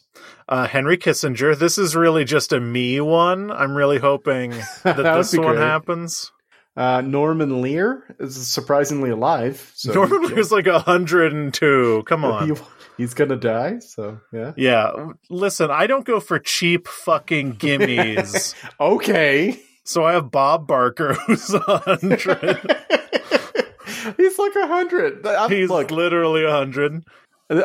Speaker 2: Uh, Henry Kissinger. This is really just a me one. I'm really hoping <laughs> that,
Speaker 1: That
Speaker 2: this one
Speaker 1: great.
Speaker 2: happens.
Speaker 1: Uh, Norman Lear is surprisingly alive. So
Speaker 2: Norman Lear's like hundred and two. Come on. <laughs>
Speaker 1: he- he's gonna die. So yeah.
Speaker 2: Yeah, listen, I don't go for cheap fucking gimmies. <laughs>
Speaker 1: Okay.
Speaker 2: so I have Bob Barker, <laughs> who's a hundred. <laughs>
Speaker 1: he's like a hundred.
Speaker 2: He's
Speaker 1: Look,
Speaker 2: literally a hundred.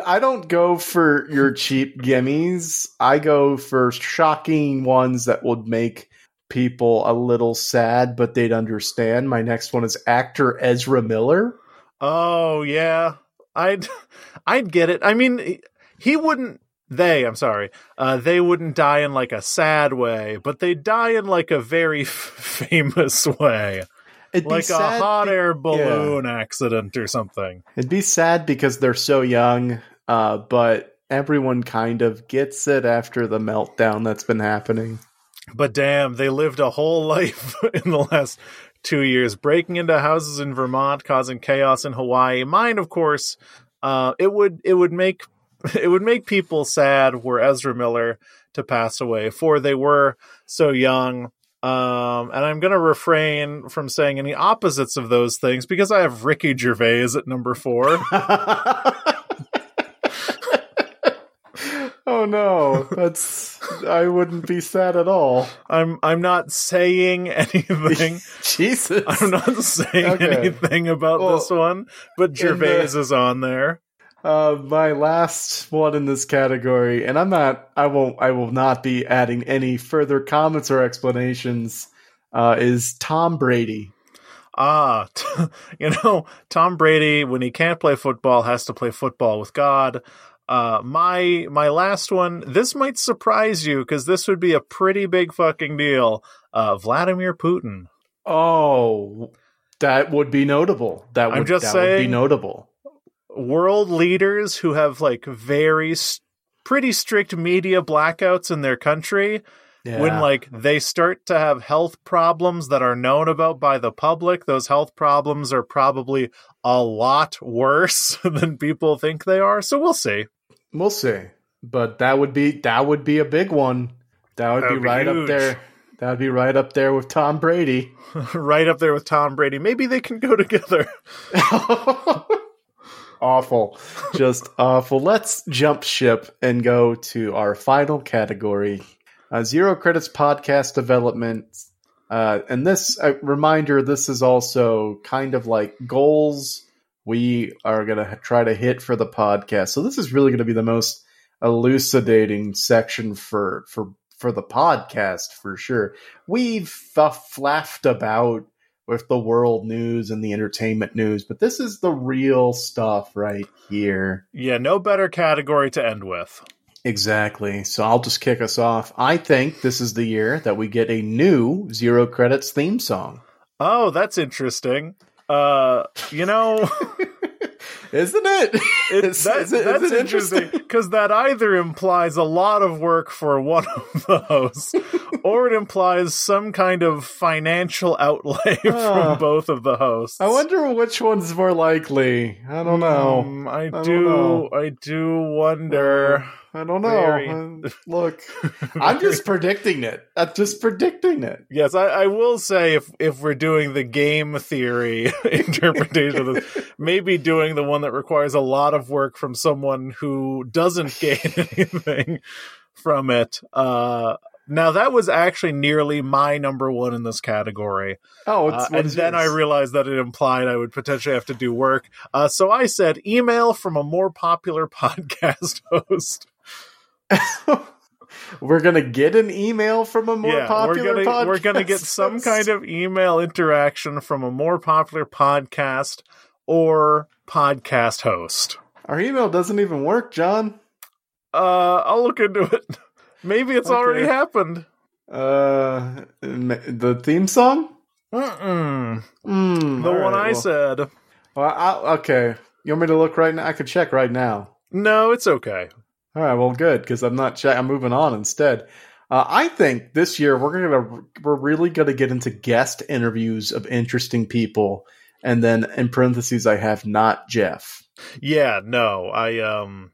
Speaker 1: I don't go for your cheap gimmies. I go for shocking ones that would make people a little sad, but they'd understand. My next one is actor Ezra Miller.
Speaker 2: Oh yeah, I'd I'd get it. I mean, he- wouldn't. They, I'm sorry, uh, they wouldn't die in like a sad way, but they die in like a very f- <laughs> famous way,
Speaker 1: It'd
Speaker 2: like a hot
Speaker 1: be-
Speaker 2: air balloon accident or something.
Speaker 1: It'd be sad because they're so young, uh, but everyone kind of gets it after the meltdown that's been happening.
Speaker 2: But damn, they lived a whole <laughs> life in the last two years, breaking into houses in Vermont, causing chaos in Hawaii. Mine, of course, uh, it would it would make <laughs> it would make people sad were Ezra Miller to pass away, for they were so young. Um, and I'm going to refrain from saying any opposites of those things because I have Ricky Gervais at number four. <laughs>
Speaker 1: oh no, that's I wouldn't be sad at all.
Speaker 2: I'm I'm not saying <laughs> anything. <laughs>
Speaker 1: Jesus.
Speaker 2: I'm not saying
Speaker 1: Okay.
Speaker 2: anything about
Speaker 1: Well,
Speaker 2: this one, but Gervais is on there.
Speaker 1: Uh, my last one in this category, and I'm not, I won't, I will not be adding any further comments or explanations. Uh, is Tom Brady?
Speaker 2: Ah, <laughs> you know, Tom Brady, when he can't play football, has to play football with God. Uh, my my last one. This might surprise you because this would be a pretty big fucking deal. Uh, Vladimir Putin.
Speaker 1: Oh, that would be notable. That would,
Speaker 2: I'm just
Speaker 1: that would be notable.
Speaker 2: World leaders who have like very pretty strict media blackouts in their country.
Speaker 1: Yeah.
Speaker 2: when like they start to have health problems that are known about by the public those health problems are probably a lot worse <laughs> than people think they are so we'll see
Speaker 1: we'll see, but that would be that would be a big one. That would
Speaker 2: That
Speaker 1: be
Speaker 2: would be
Speaker 1: right up there. That would be right up there with Tom Brady. <laughs>
Speaker 2: right up there with tom brady maybe they can go together <laughs>
Speaker 1: awful. Just awful. Let's jump ship and go to our final category uh, Zero Credits Podcast Development. Uh, and this uh, reminder this is also kind of like goals we are going to try to hit for the podcast. So this is really going to be the most elucidating section for for for the podcast for sure. We've uh, flapped about with the world news and the entertainment news, but this is the real stuff right here.
Speaker 2: yeah no better category to end with
Speaker 1: Exactly. So I'll just kick us off. I think this is the year that we get a new Zero Credits theme song.
Speaker 2: oh that's interesting uh you know <laughs>
Speaker 1: Isn't it?
Speaker 2: It's, that,
Speaker 1: is it- is
Speaker 2: that's
Speaker 1: it
Speaker 2: interesting because that either implies a lot of work for one of <laughs> the hosts, or it implies some kind of financial outlay
Speaker 1: Ah. <laughs>
Speaker 2: from both of the hosts.
Speaker 1: I wonder which one's more likely. I don't know.
Speaker 2: Um, I
Speaker 1: don't
Speaker 2: do.
Speaker 1: know.
Speaker 2: I do wonder.
Speaker 1: I don't know.
Speaker 2: Very- <laughs>
Speaker 1: Look, <laughs> I'm just predicting it. I'm just predicting it.
Speaker 2: Yes, I, I will say if if we're doing the game theory <laughs> interpretation of this, maybe doing the one that requires a lot of work from someone who doesn't gain anything from it. Uh, now that was actually nearly my number one in this category,
Speaker 1: Oh,
Speaker 2: Uh, and then I realized that it implied I would potentially have to do work. Uh, so I said email from a more popular podcast host. <laughs>
Speaker 1: we're gonna get an email from a more
Speaker 2: yeah,
Speaker 1: popular
Speaker 2: we're gonna
Speaker 1: podcast.
Speaker 2: we're gonna get some kind of email interaction from a more popular podcast or podcast host.
Speaker 1: Our email doesn't even work, John.
Speaker 2: Uh, I'll look into it. <laughs> Maybe it's
Speaker 1: Okay.
Speaker 2: already happened.
Speaker 1: Uh, the theme song.
Speaker 2: Mm-mm.
Speaker 1: Mm,
Speaker 2: The one
Speaker 1: right,
Speaker 2: I
Speaker 1: well-
Speaker 2: said.
Speaker 1: Well, I, okay. You want me to look right now? I could check right now.
Speaker 2: No, it's okay.
Speaker 1: All right, well, good because I'm not. Check- I'm moving on instead. Uh, I think this year we're gonna we're really gonna get into guest interviews of interesting people, and then in parentheses I have not Jeff.
Speaker 2: Yeah, no, I um.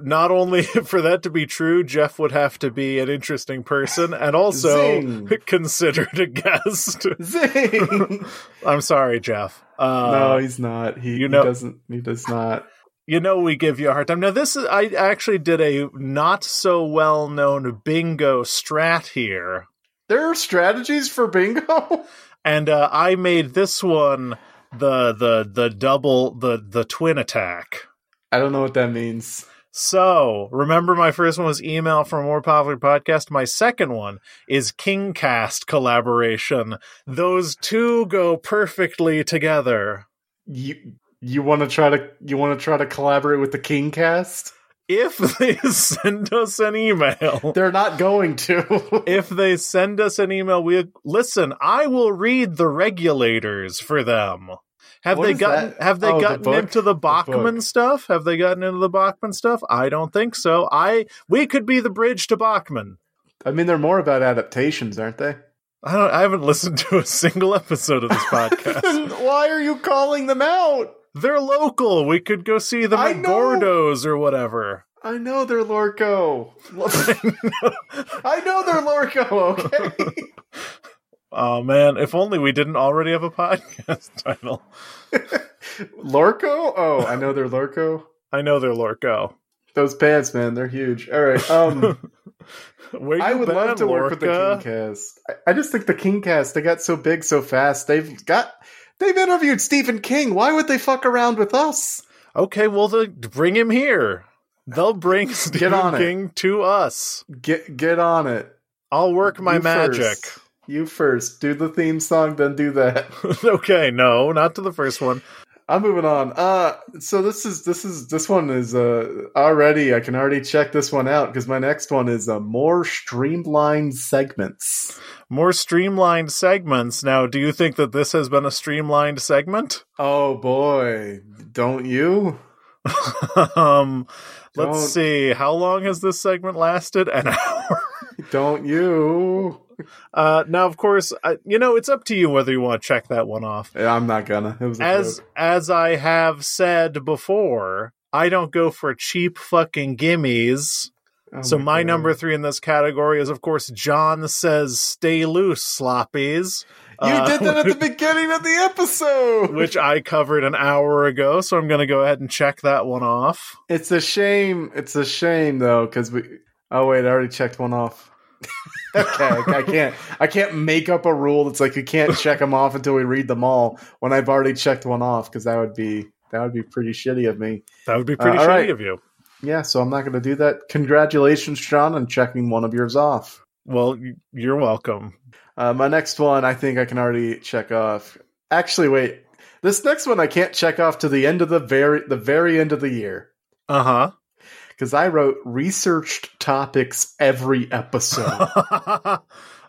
Speaker 2: Not only <laughs> for that to be true, Jeff would have to be an interesting person and also
Speaker 1: Zing. <laughs>
Speaker 2: considered a guest. <laughs>
Speaker 1: Zing!
Speaker 2: I'm sorry, Jeff. Uh,
Speaker 1: no, he's not. He,
Speaker 2: you know-
Speaker 1: he doesn't. He does not.
Speaker 2: You know we give you a hard time. Now this is I actually did a not so well known bingo strat here.
Speaker 1: There are strategies for bingo. <laughs>
Speaker 2: And uh, I made this one the the the double the the twin attack.
Speaker 1: I don't know what that means.
Speaker 2: So remember my first one was email from a more popular podcast. My second one is Kingcast collaboration. Those two go perfectly together.
Speaker 1: You you want to try to you want to try to collaborate with the Kingcast?
Speaker 2: If they <laughs> send us an email,
Speaker 1: They're not going to. <laughs>
Speaker 2: if they send us an email, we listen. I will read the regulators for them. Have
Speaker 1: What
Speaker 2: they gotten?
Speaker 1: that?
Speaker 2: Have they
Speaker 1: Oh,
Speaker 2: gotten
Speaker 1: book?
Speaker 2: into the Bachman
Speaker 1: book.
Speaker 2: stuff? Have they gotten into the Bachman stuff? I don't think so. I we could be the bridge to Bachman.
Speaker 1: I mean, they're more about adaptations, aren't they?
Speaker 2: I don't. I haven't <laughs> listened to a single episode of this podcast.
Speaker 1: Why are you calling them out?
Speaker 2: They're local. We could go see them
Speaker 1: I
Speaker 2: at
Speaker 1: know.
Speaker 2: Gordo's or whatever.
Speaker 1: I know they're Lorco. I know they're Lorco. Okay. <laughs>
Speaker 2: Oh man, if only we didn't already have a podcast <laughs> title.
Speaker 1: Lorco? Oh, I know they're Lorco.
Speaker 2: I know they're Lorco.
Speaker 1: Those pants, man, they're huge. All right. Um, <laughs> I would
Speaker 2: been,
Speaker 1: love to work with the
Speaker 2: Lorca?
Speaker 1: Kingcast. I, I just think the Kingcast they got so big so fast. They've got they've interviewed Stephen King. Why would they fuck around with us?
Speaker 2: Okay, well, the, bring him here. They'll bring Stephen
Speaker 1: on it.
Speaker 2: King to us.
Speaker 1: Get get on it.
Speaker 2: I'll work my
Speaker 1: You
Speaker 2: magic.
Speaker 1: first. You first. Do the theme song, then do that. <laughs>
Speaker 2: okay, no, not to the first one.
Speaker 1: I'm moving on. Uh so this is this is this one is uh already I can already check this one out because my next one is uh, more streamlined segments.
Speaker 2: More streamlined segments. Now, do you think that this has been a streamlined segment?
Speaker 1: Oh boy, don't you? <laughs>
Speaker 2: um, let's see. How long has this segment lasted? An <laughs> hour.
Speaker 1: Don't you?
Speaker 2: Uh, now, of course, uh, you know it's up to you whether you want to check that one off.
Speaker 1: Yeah, I'm not gonna. It was a
Speaker 2: As
Speaker 1: joke.
Speaker 2: as I have said before, I don't go for cheap fucking gimmies.
Speaker 1: Oh
Speaker 2: so my
Speaker 1: God.
Speaker 2: number three in this category is, of course, John says "Stay loose, sloppies."
Speaker 1: You
Speaker 2: uh,
Speaker 1: did that at the <laughs> beginning of the episode.
Speaker 2: which I covered an hour ago, so I'm going to go ahead and check that one off.
Speaker 1: It's a shame. It's a shame though, because we. Oh wait, I already checked one off. <laughs> okay, I, I can't. I can't make up a rule that's like you can't check them off until we read them all. When I've already checked one off, because that would be that would be pretty shitty of me.
Speaker 2: That would be pretty
Speaker 1: Uh,
Speaker 2: shitty
Speaker 1: right.
Speaker 2: of you.
Speaker 1: Yeah, so I'm not going to do that. Congratulations, Sean, on checking one of yours off.
Speaker 2: Well, you're welcome.
Speaker 1: Uh, my next one, I think I can already check off. Actually, wait. This next one I can't check off to the end of the very the very end of the year
Speaker 2: Uh
Speaker 1: because I wrote researched topics every episode. <laughs>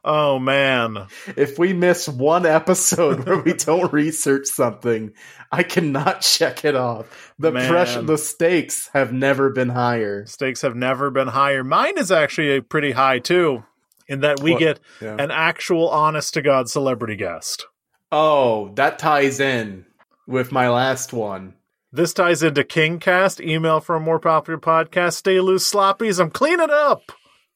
Speaker 2: oh man.
Speaker 1: if we miss one episode where we don't research something, I cannot check it off. The
Speaker 2: Man.
Speaker 1: pressure, the stakes have never been higher.
Speaker 2: Stakes have never been higher. Mine is actually a pretty high too, in that we
Speaker 1: What?
Speaker 2: get
Speaker 1: Yeah.
Speaker 2: an actual honest to God celebrity guest.
Speaker 1: Oh, that ties in with my last one.
Speaker 2: This ties into KingCast, email from a more popular podcast. Stay loose, sloppies. I'm cleaning it up.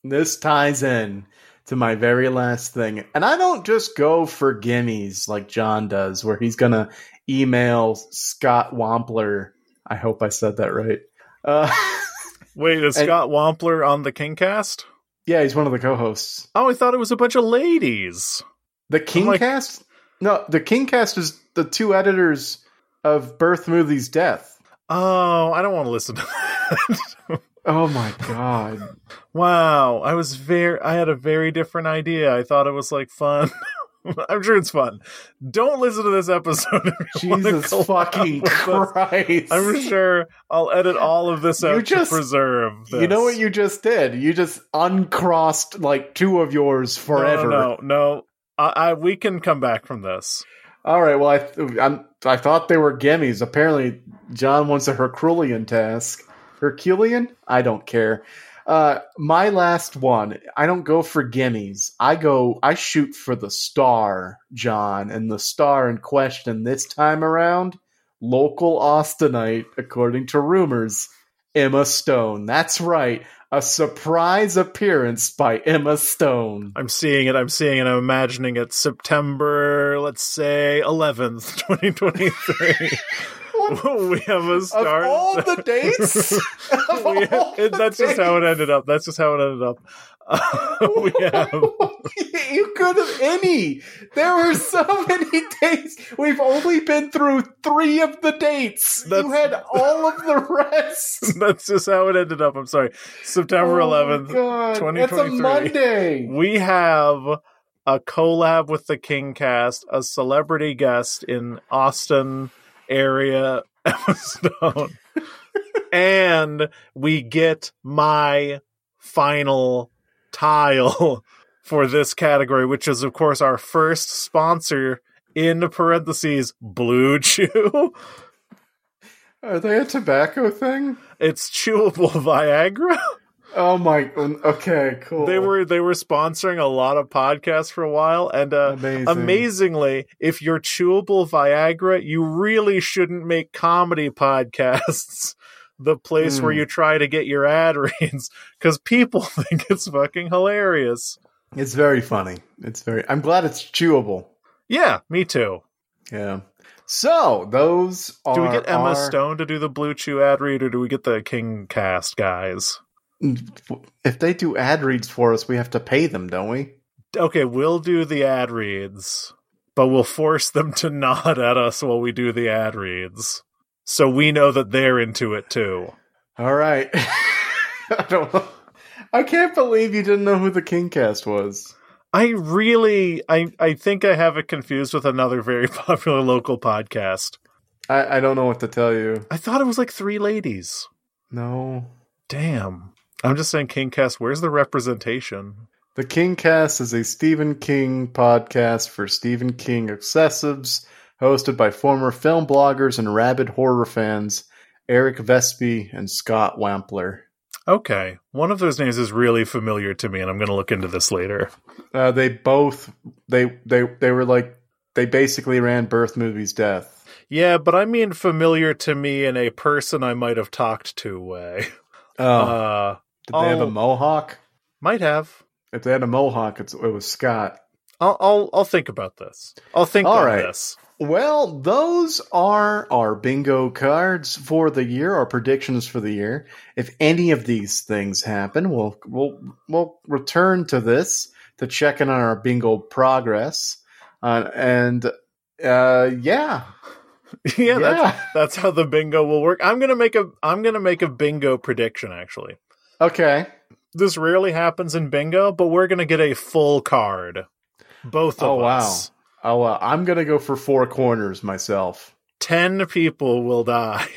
Speaker 1: This ties in to my very last thing. And I don't just go for gimmies like John does, where he's going to email Scott Wampler. I hope I said that right. Uh, <laughs>
Speaker 2: Wait, is
Speaker 1: And-
Speaker 2: Scott Wampler on the KingCast?
Speaker 1: yeah, he's one of the co hosts.
Speaker 2: Oh, I thought it was a bunch of ladies.
Speaker 1: The
Speaker 2: like-
Speaker 1: Kingcast? no, the Kingcast is the two editors of Birth Movie's Death.
Speaker 2: Oh, I don't want to listen to that. <laughs>
Speaker 1: Oh my god.
Speaker 2: wow, I was very, I had a very different idea. I thought it was like fun. <laughs> I'm sure it's fun. Don't listen to this episode. You
Speaker 1: Jesus fucking
Speaker 2: us.
Speaker 1: Christ.
Speaker 2: I'm sure I'll edit all of this
Speaker 1: You
Speaker 2: out
Speaker 1: just-
Speaker 2: to preserve. This.
Speaker 1: You know what you just did? You just uncrossed like two of yours forever.
Speaker 2: No, no, no. I, I we can come back from this.
Speaker 1: All right. Well, I I'm, I thought they were gimmies. Apparently, John wants a Herculean task. Herculean? I don't care. Uh, my last one. I don't go for gimmies. I go. I shoot for the star, John, and the star in question this time around, local Austinite, according to rumors, Emma Stone. That's right. A surprise appearance by Emma Stone.
Speaker 2: I'm seeing it. I'm seeing it. I'm imagining it. September, let's say 11th, <laughs> 2023. <laughs> we have a
Speaker 1: Of
Speaker 2: start.
Speaker 1: all the <laughs> dates, of <laughs>
Speaker 2: We- it-
Speaker 1: the
Speaker 2: that's just how it ended up. That's just how it ended up. we have
Speaker 1: you could have any. There were so many dates. We've only been through three of the dates. you had all of the rest.
Speaker 2: that's just how it ended up. I'm sorry. September
Speaker 1: Oh
Speaker 2: 11th.
Speaker 1: God. That's a Monday.
Speaker 2: We have a collab with the King cast, a celebrity guest in Austin area <laughs> Emma Stone. and we get my final tile <laughs> for this category, which is of course our first sponsor in parentheses Blue Chew.
Speaker 1: Are they a tobacco thing?
Speaker 2: It's chewable Viagra. <laughs>
Speaker 1: Oh my. Okay, cool.
Speaker 2: They were they were sponsoring a lot of podcasts for a while, and uh,
Speaker 1: amazing.
Speaker 2: amazingly, if you're chewable Viagra, you really shouldn't make comedy podcasts. <laughs> The place where
Speaker 1: Hmm.
Speaker 2: you try to get your ad <laughs> reads because people <laughs> think it's fucking hilarious.
Speaker 1: It's very funny. It's very. I'm glad it's chewable.
Speaker 2: Yeah, me too.
Speaker 1: Yeah. So those are.
Speaker 2: Do we get Emma
Speaker 1: our-
Speaker 2: Stone to do the Blue Chew ad read, or do we get the King Cast guys?
Speaker 1: If they do ad reads for us, we have to pay them, don't we?
Speaker 2: Okay, we'll do the ad reads, but we'll force them to <laughs> nod at us while we do the ad reads. So we know that they're into it too.
Speaker 1: All right. <laughs> I don't know. I can't believe you didn't know who the Kingcast was.
Speaker 2: I really I I think I have it confused with another very <laughs> popular local podcast.
Speaker 1: I, I don't know what to tell you.
Speaker 2: I thought it was like three ladies.
Speaker 1: No.
Speaker 2: Damn. I'm just saying Kingcast, where's the representation?
Speaker 1: The King Kingcast is a Stephen King podcast for Stephen King obsessives, hosted by former film bloggers and rabid horror fans Eric Vespe and Scott Wampler.
Speaker 2: Okay. One of those names is really familiar to me and I'm going to look into this later.
Speaker 1: Uh, they both they they they were like they basically ran Birth Movie's Death.
Speaker 2: Yeah, but I mean familiar to me in a person I might have talked to way.
Speaker 1: Oh,
Speaker 2: Uh
Speaker 1: did they have a
Speaker 2: oh.
Speaker 1: mohawk?
Speaker 2: might have.
Speaker 1: If they had a mohawk, it's, it was Scott.
Speaker 2: I'll I'll I'll think about this. I'll think
Speaker 1: All right.
Speaker 2: this.
Speaker 1: Well, those are our bingo cards for the year, our predictions for the year. If any of these things happen, we'll we'll we'll return to this to check in on our bingo progress. Uh, and uh, yeah, <laughs>
Speaker 2: yeah, that's
Speaker 1: yeah.
Speaker 2: that's how the bingo will work. I'm gonna make a I'm gonna make a bingo prediction actually.
Speaker 1: Okay.
Speaker 2: This rarely happens in bingo, but we're gonna get a full card. Both of
Speaker 1: Oh wow.
Speaker 2: us.
Speaker 1: Oh, uh, I'm gonna go for four corners myself.
Speaker 2: Ten people will die.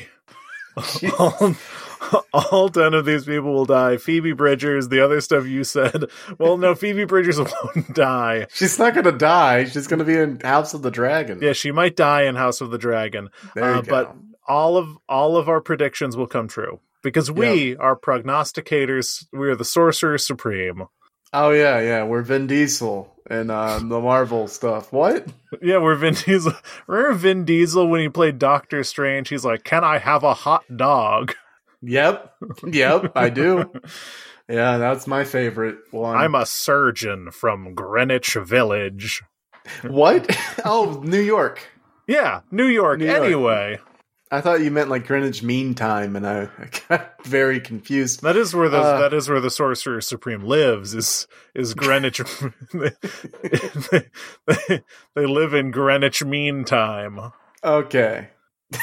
Speaker 2: <laughs> all, all ten of these people will die. Phoebe Bridgers, the other stuff you said. Well, no, Phoebe Bridgers <laughs> won't die.
Speaker 1: She's not gonna die. She's gonna be in House of the Dragon.
Speaker 2: Yeah, she might die in House of the Dragon.
Speaker 1: there you
Speaker 2: uh,
Speaker 1: go.
Speaker 2: but- all of all of our predictions will come true because we are prognosticators. We are the sorcerer supreme.
Speaker 1: oh yeah, yeah. We're Vin Diesel and uh, the Marvel stuff. What?
Speaker 2: Yeah, where Vin Diesel. <laughs> Remember Vin Diesel when he played Doctor Strange? He's like, "Can I have a hot dog?"
Speaker 1: Yep, yep, I do. <laughs> Yeah, that's my favorite one.
Speaker 2: I'm a surgeon from Greenwich Village.
Speaker 1: what? <laughs> Oh, New York.
Speaker 2: Yeah, New York.
Speaker 1: New York.
Speaker 2: Anyway,
Speaker 1: I thought you meant like Greenwich Mean Time, and I, I got very confused.
Speaker 2: that is where the
Speaker 1: Uh.
Speaker 2: that is where the Sorcerer Supreme lives. Is is Greenwich? they, <laughs> they, they live in Greenwich Mean Time.
Speaker 1: Okay. <laughs>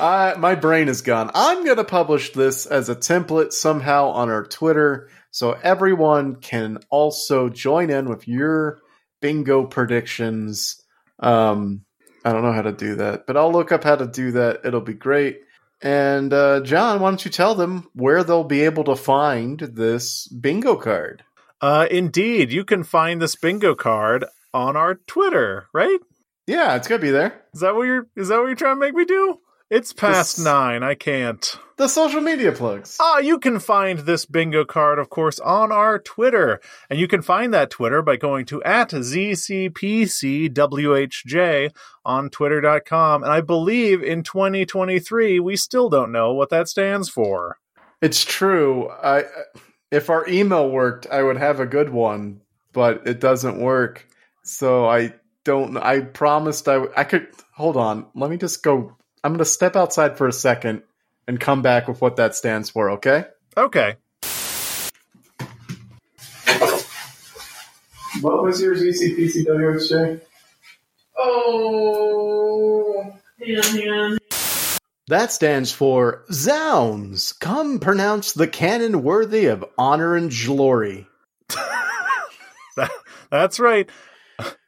Speaker 1: uh, my brain is gone. I'm going to publish this as a template somehow on our Twitter so everyone can also join in with your bingo predictions. Um, I don't know how to do that, but I'll look up how to do that. It'll be great. And uh, John, why don't you tell them where they'll be able to find this bingo card?
Speaker 2: Uh, indeed, you can find this bingo card on our Twitter, right?
Speaker 1: Yeah, it's going to be there.
Speaker 2: Is that what you're? Is that what you're trying to make me do? It's past
Speaker 1: This-
Speaker 2: nine. I can't.
Speaker 1: The social media plugs.
Speaker 2: Ah, you can find this bingo card, of course, on our Twitter. And you can find that Twitter by going to at ZCPCWHJ on twitter.com. And I believe in 2023, we still don't know what that stands for.
Speaker 1: It's true. I if our email worked, I would have a good one, but it doesn't work. So I don't. I promised I I could. Hold on. Let me just go. I'm going to step outside for a second and come back with what that stands for. Okay.
Speaker 2: Okay.
Speaker 1: What was your ZCPCWHJ?
Speaker 3: Oh, hang on, hang on.
Speaker 1: That stands for Zounds. Come pronounce the canon worthy of honor and glory. <laughs>
Speaker 2: That's right.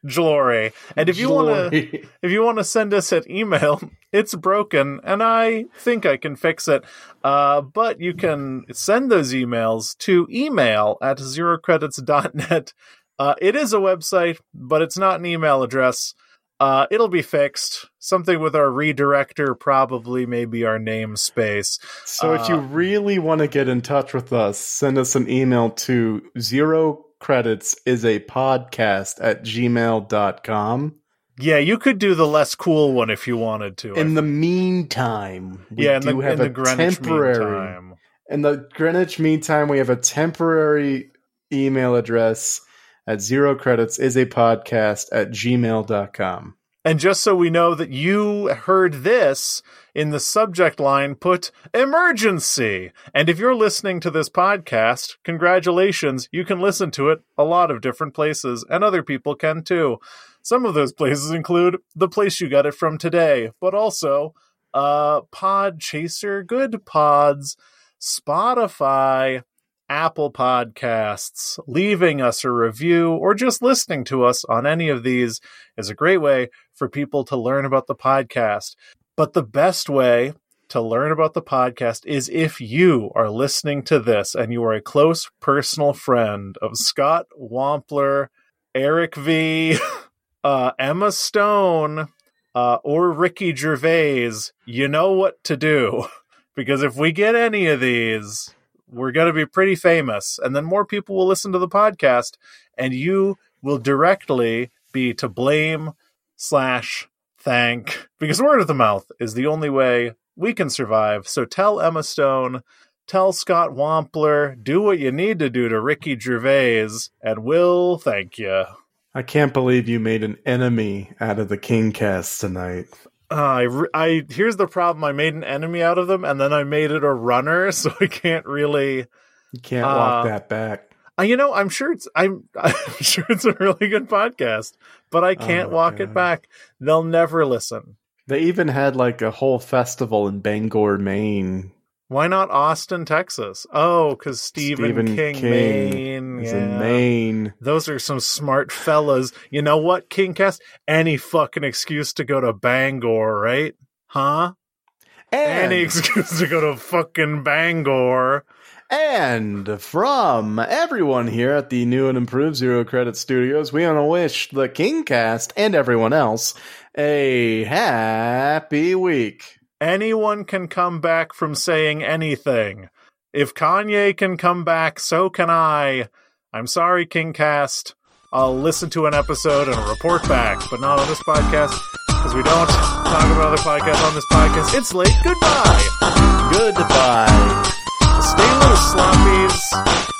Speaker 2: Glory. And if you want to if you want to send us an email, it's broken, and I think I can fix it. Uh, but you can send those emails to email at zerocredits.net. Uh, it is a website, but it's not an email address. Uh, it'll be fixed. Something with our redirector, probably maybe our namespace.
Speaker 1: So if you
Speaker 2: Uh,
Speaker 1: really want to get in touch with us, send us an email to zero credits is a podcast at gmail.com.
Speaker 2: Yeah, you could do the less cool one if you wanted to.
Speaker 1: In the meantime, we
Speaker 2: yeah, in
Speaker 1: do
Speaker 2: the,
Speaker 1: have
Speaker 2: in the
Speaker 1: a
Speaker 2: Greenwich
Speaker 1: temporary
Speaker 2: meantime.
Speaker 1: in the Greenwich meantime, we have a temporary email address at zero credits is a podcast at gmail.com.
Speaker 2: And just so we know that you heard this in the subject line, put emergency. And if you're listening to this podcast, congratulations. You can listen to it a lot of different places, and other people can too. Some of those places include the place you got it from today, but also uh, Pod Chaser, Good Pods, Spotify, Apple Podcasts. Leaving us a review or just listening to us on any of these is a great way for people to learn about the podcast. But the best way to learn about the podcast is if you are listening to this and you are a close personal friend of Scott Wampler, Eric V, <laughs> uh, Emma Stone, uh, or Ricky Gervais, you know what to do. <laughs> Because if we get any of these, we're going to be pretty famous. And then more people will listen to the podcast, and you will directly be to blame slash thank. Because word of the mouth is the only way we can survive. So tell Emma Stone, tell Scott Wampler, do what you need to do to Ricky Gervais, and we'll thank you.
Speaker 1: I can't believe you made an enemy out of the King cast tonight.
Speaker 2: Uh, I, re- I here's the problem. I made an enemy out of them, and then I made it a runner, <laughs> so I can't really.
Speaker 1: You can't walk
Speaker 2: Uh,
Speaker 1: that back.
Speaker 2: Uh, you know, I'm sure it's I'm, <laughs> I'm sure it's a really good podcast, but I can't
Speaker 1: Oh,
Speaker 2: walk
Speaker 1: God.
Speaker 2: it back. They'll never listen.
Speaker 1: They even had like a whole festival in Bangor, Maine.
Speaker 2: Why not Austin, Texas? Oh, because Stephen,
Speaker 1: Stephen
Speaker 2: King,
Speaker 1: King
Speaker 2: Maine.
Speaker 1: It's
Speaker 2: yeah.
Speaker 1: in Maine.
Speaker 2: Those are some smart fellas. You know what, Kingcast? Any fucking excuse to go to Bangor, right? Huh?
Speaker 1: And,
Speaker 2: Any <laughs> excuse to go to fucking Bangor.
Speaker 1: and from everyone here at the new and improved Zero Credit Studios, we want to wish the Kingcast and everyone else a happy week.
Speaker 2: Anyone can come back from saying anything. If Kanye can come back, so can I. I'm sorry, Kingcast. I'll listen to an episode and report back, but not on this podcast because we don't talk about other podcasts on this podcast. It's late. Goodbye.
Speaker 1: Goodbye.
Speaker 2: Stay little sloppies.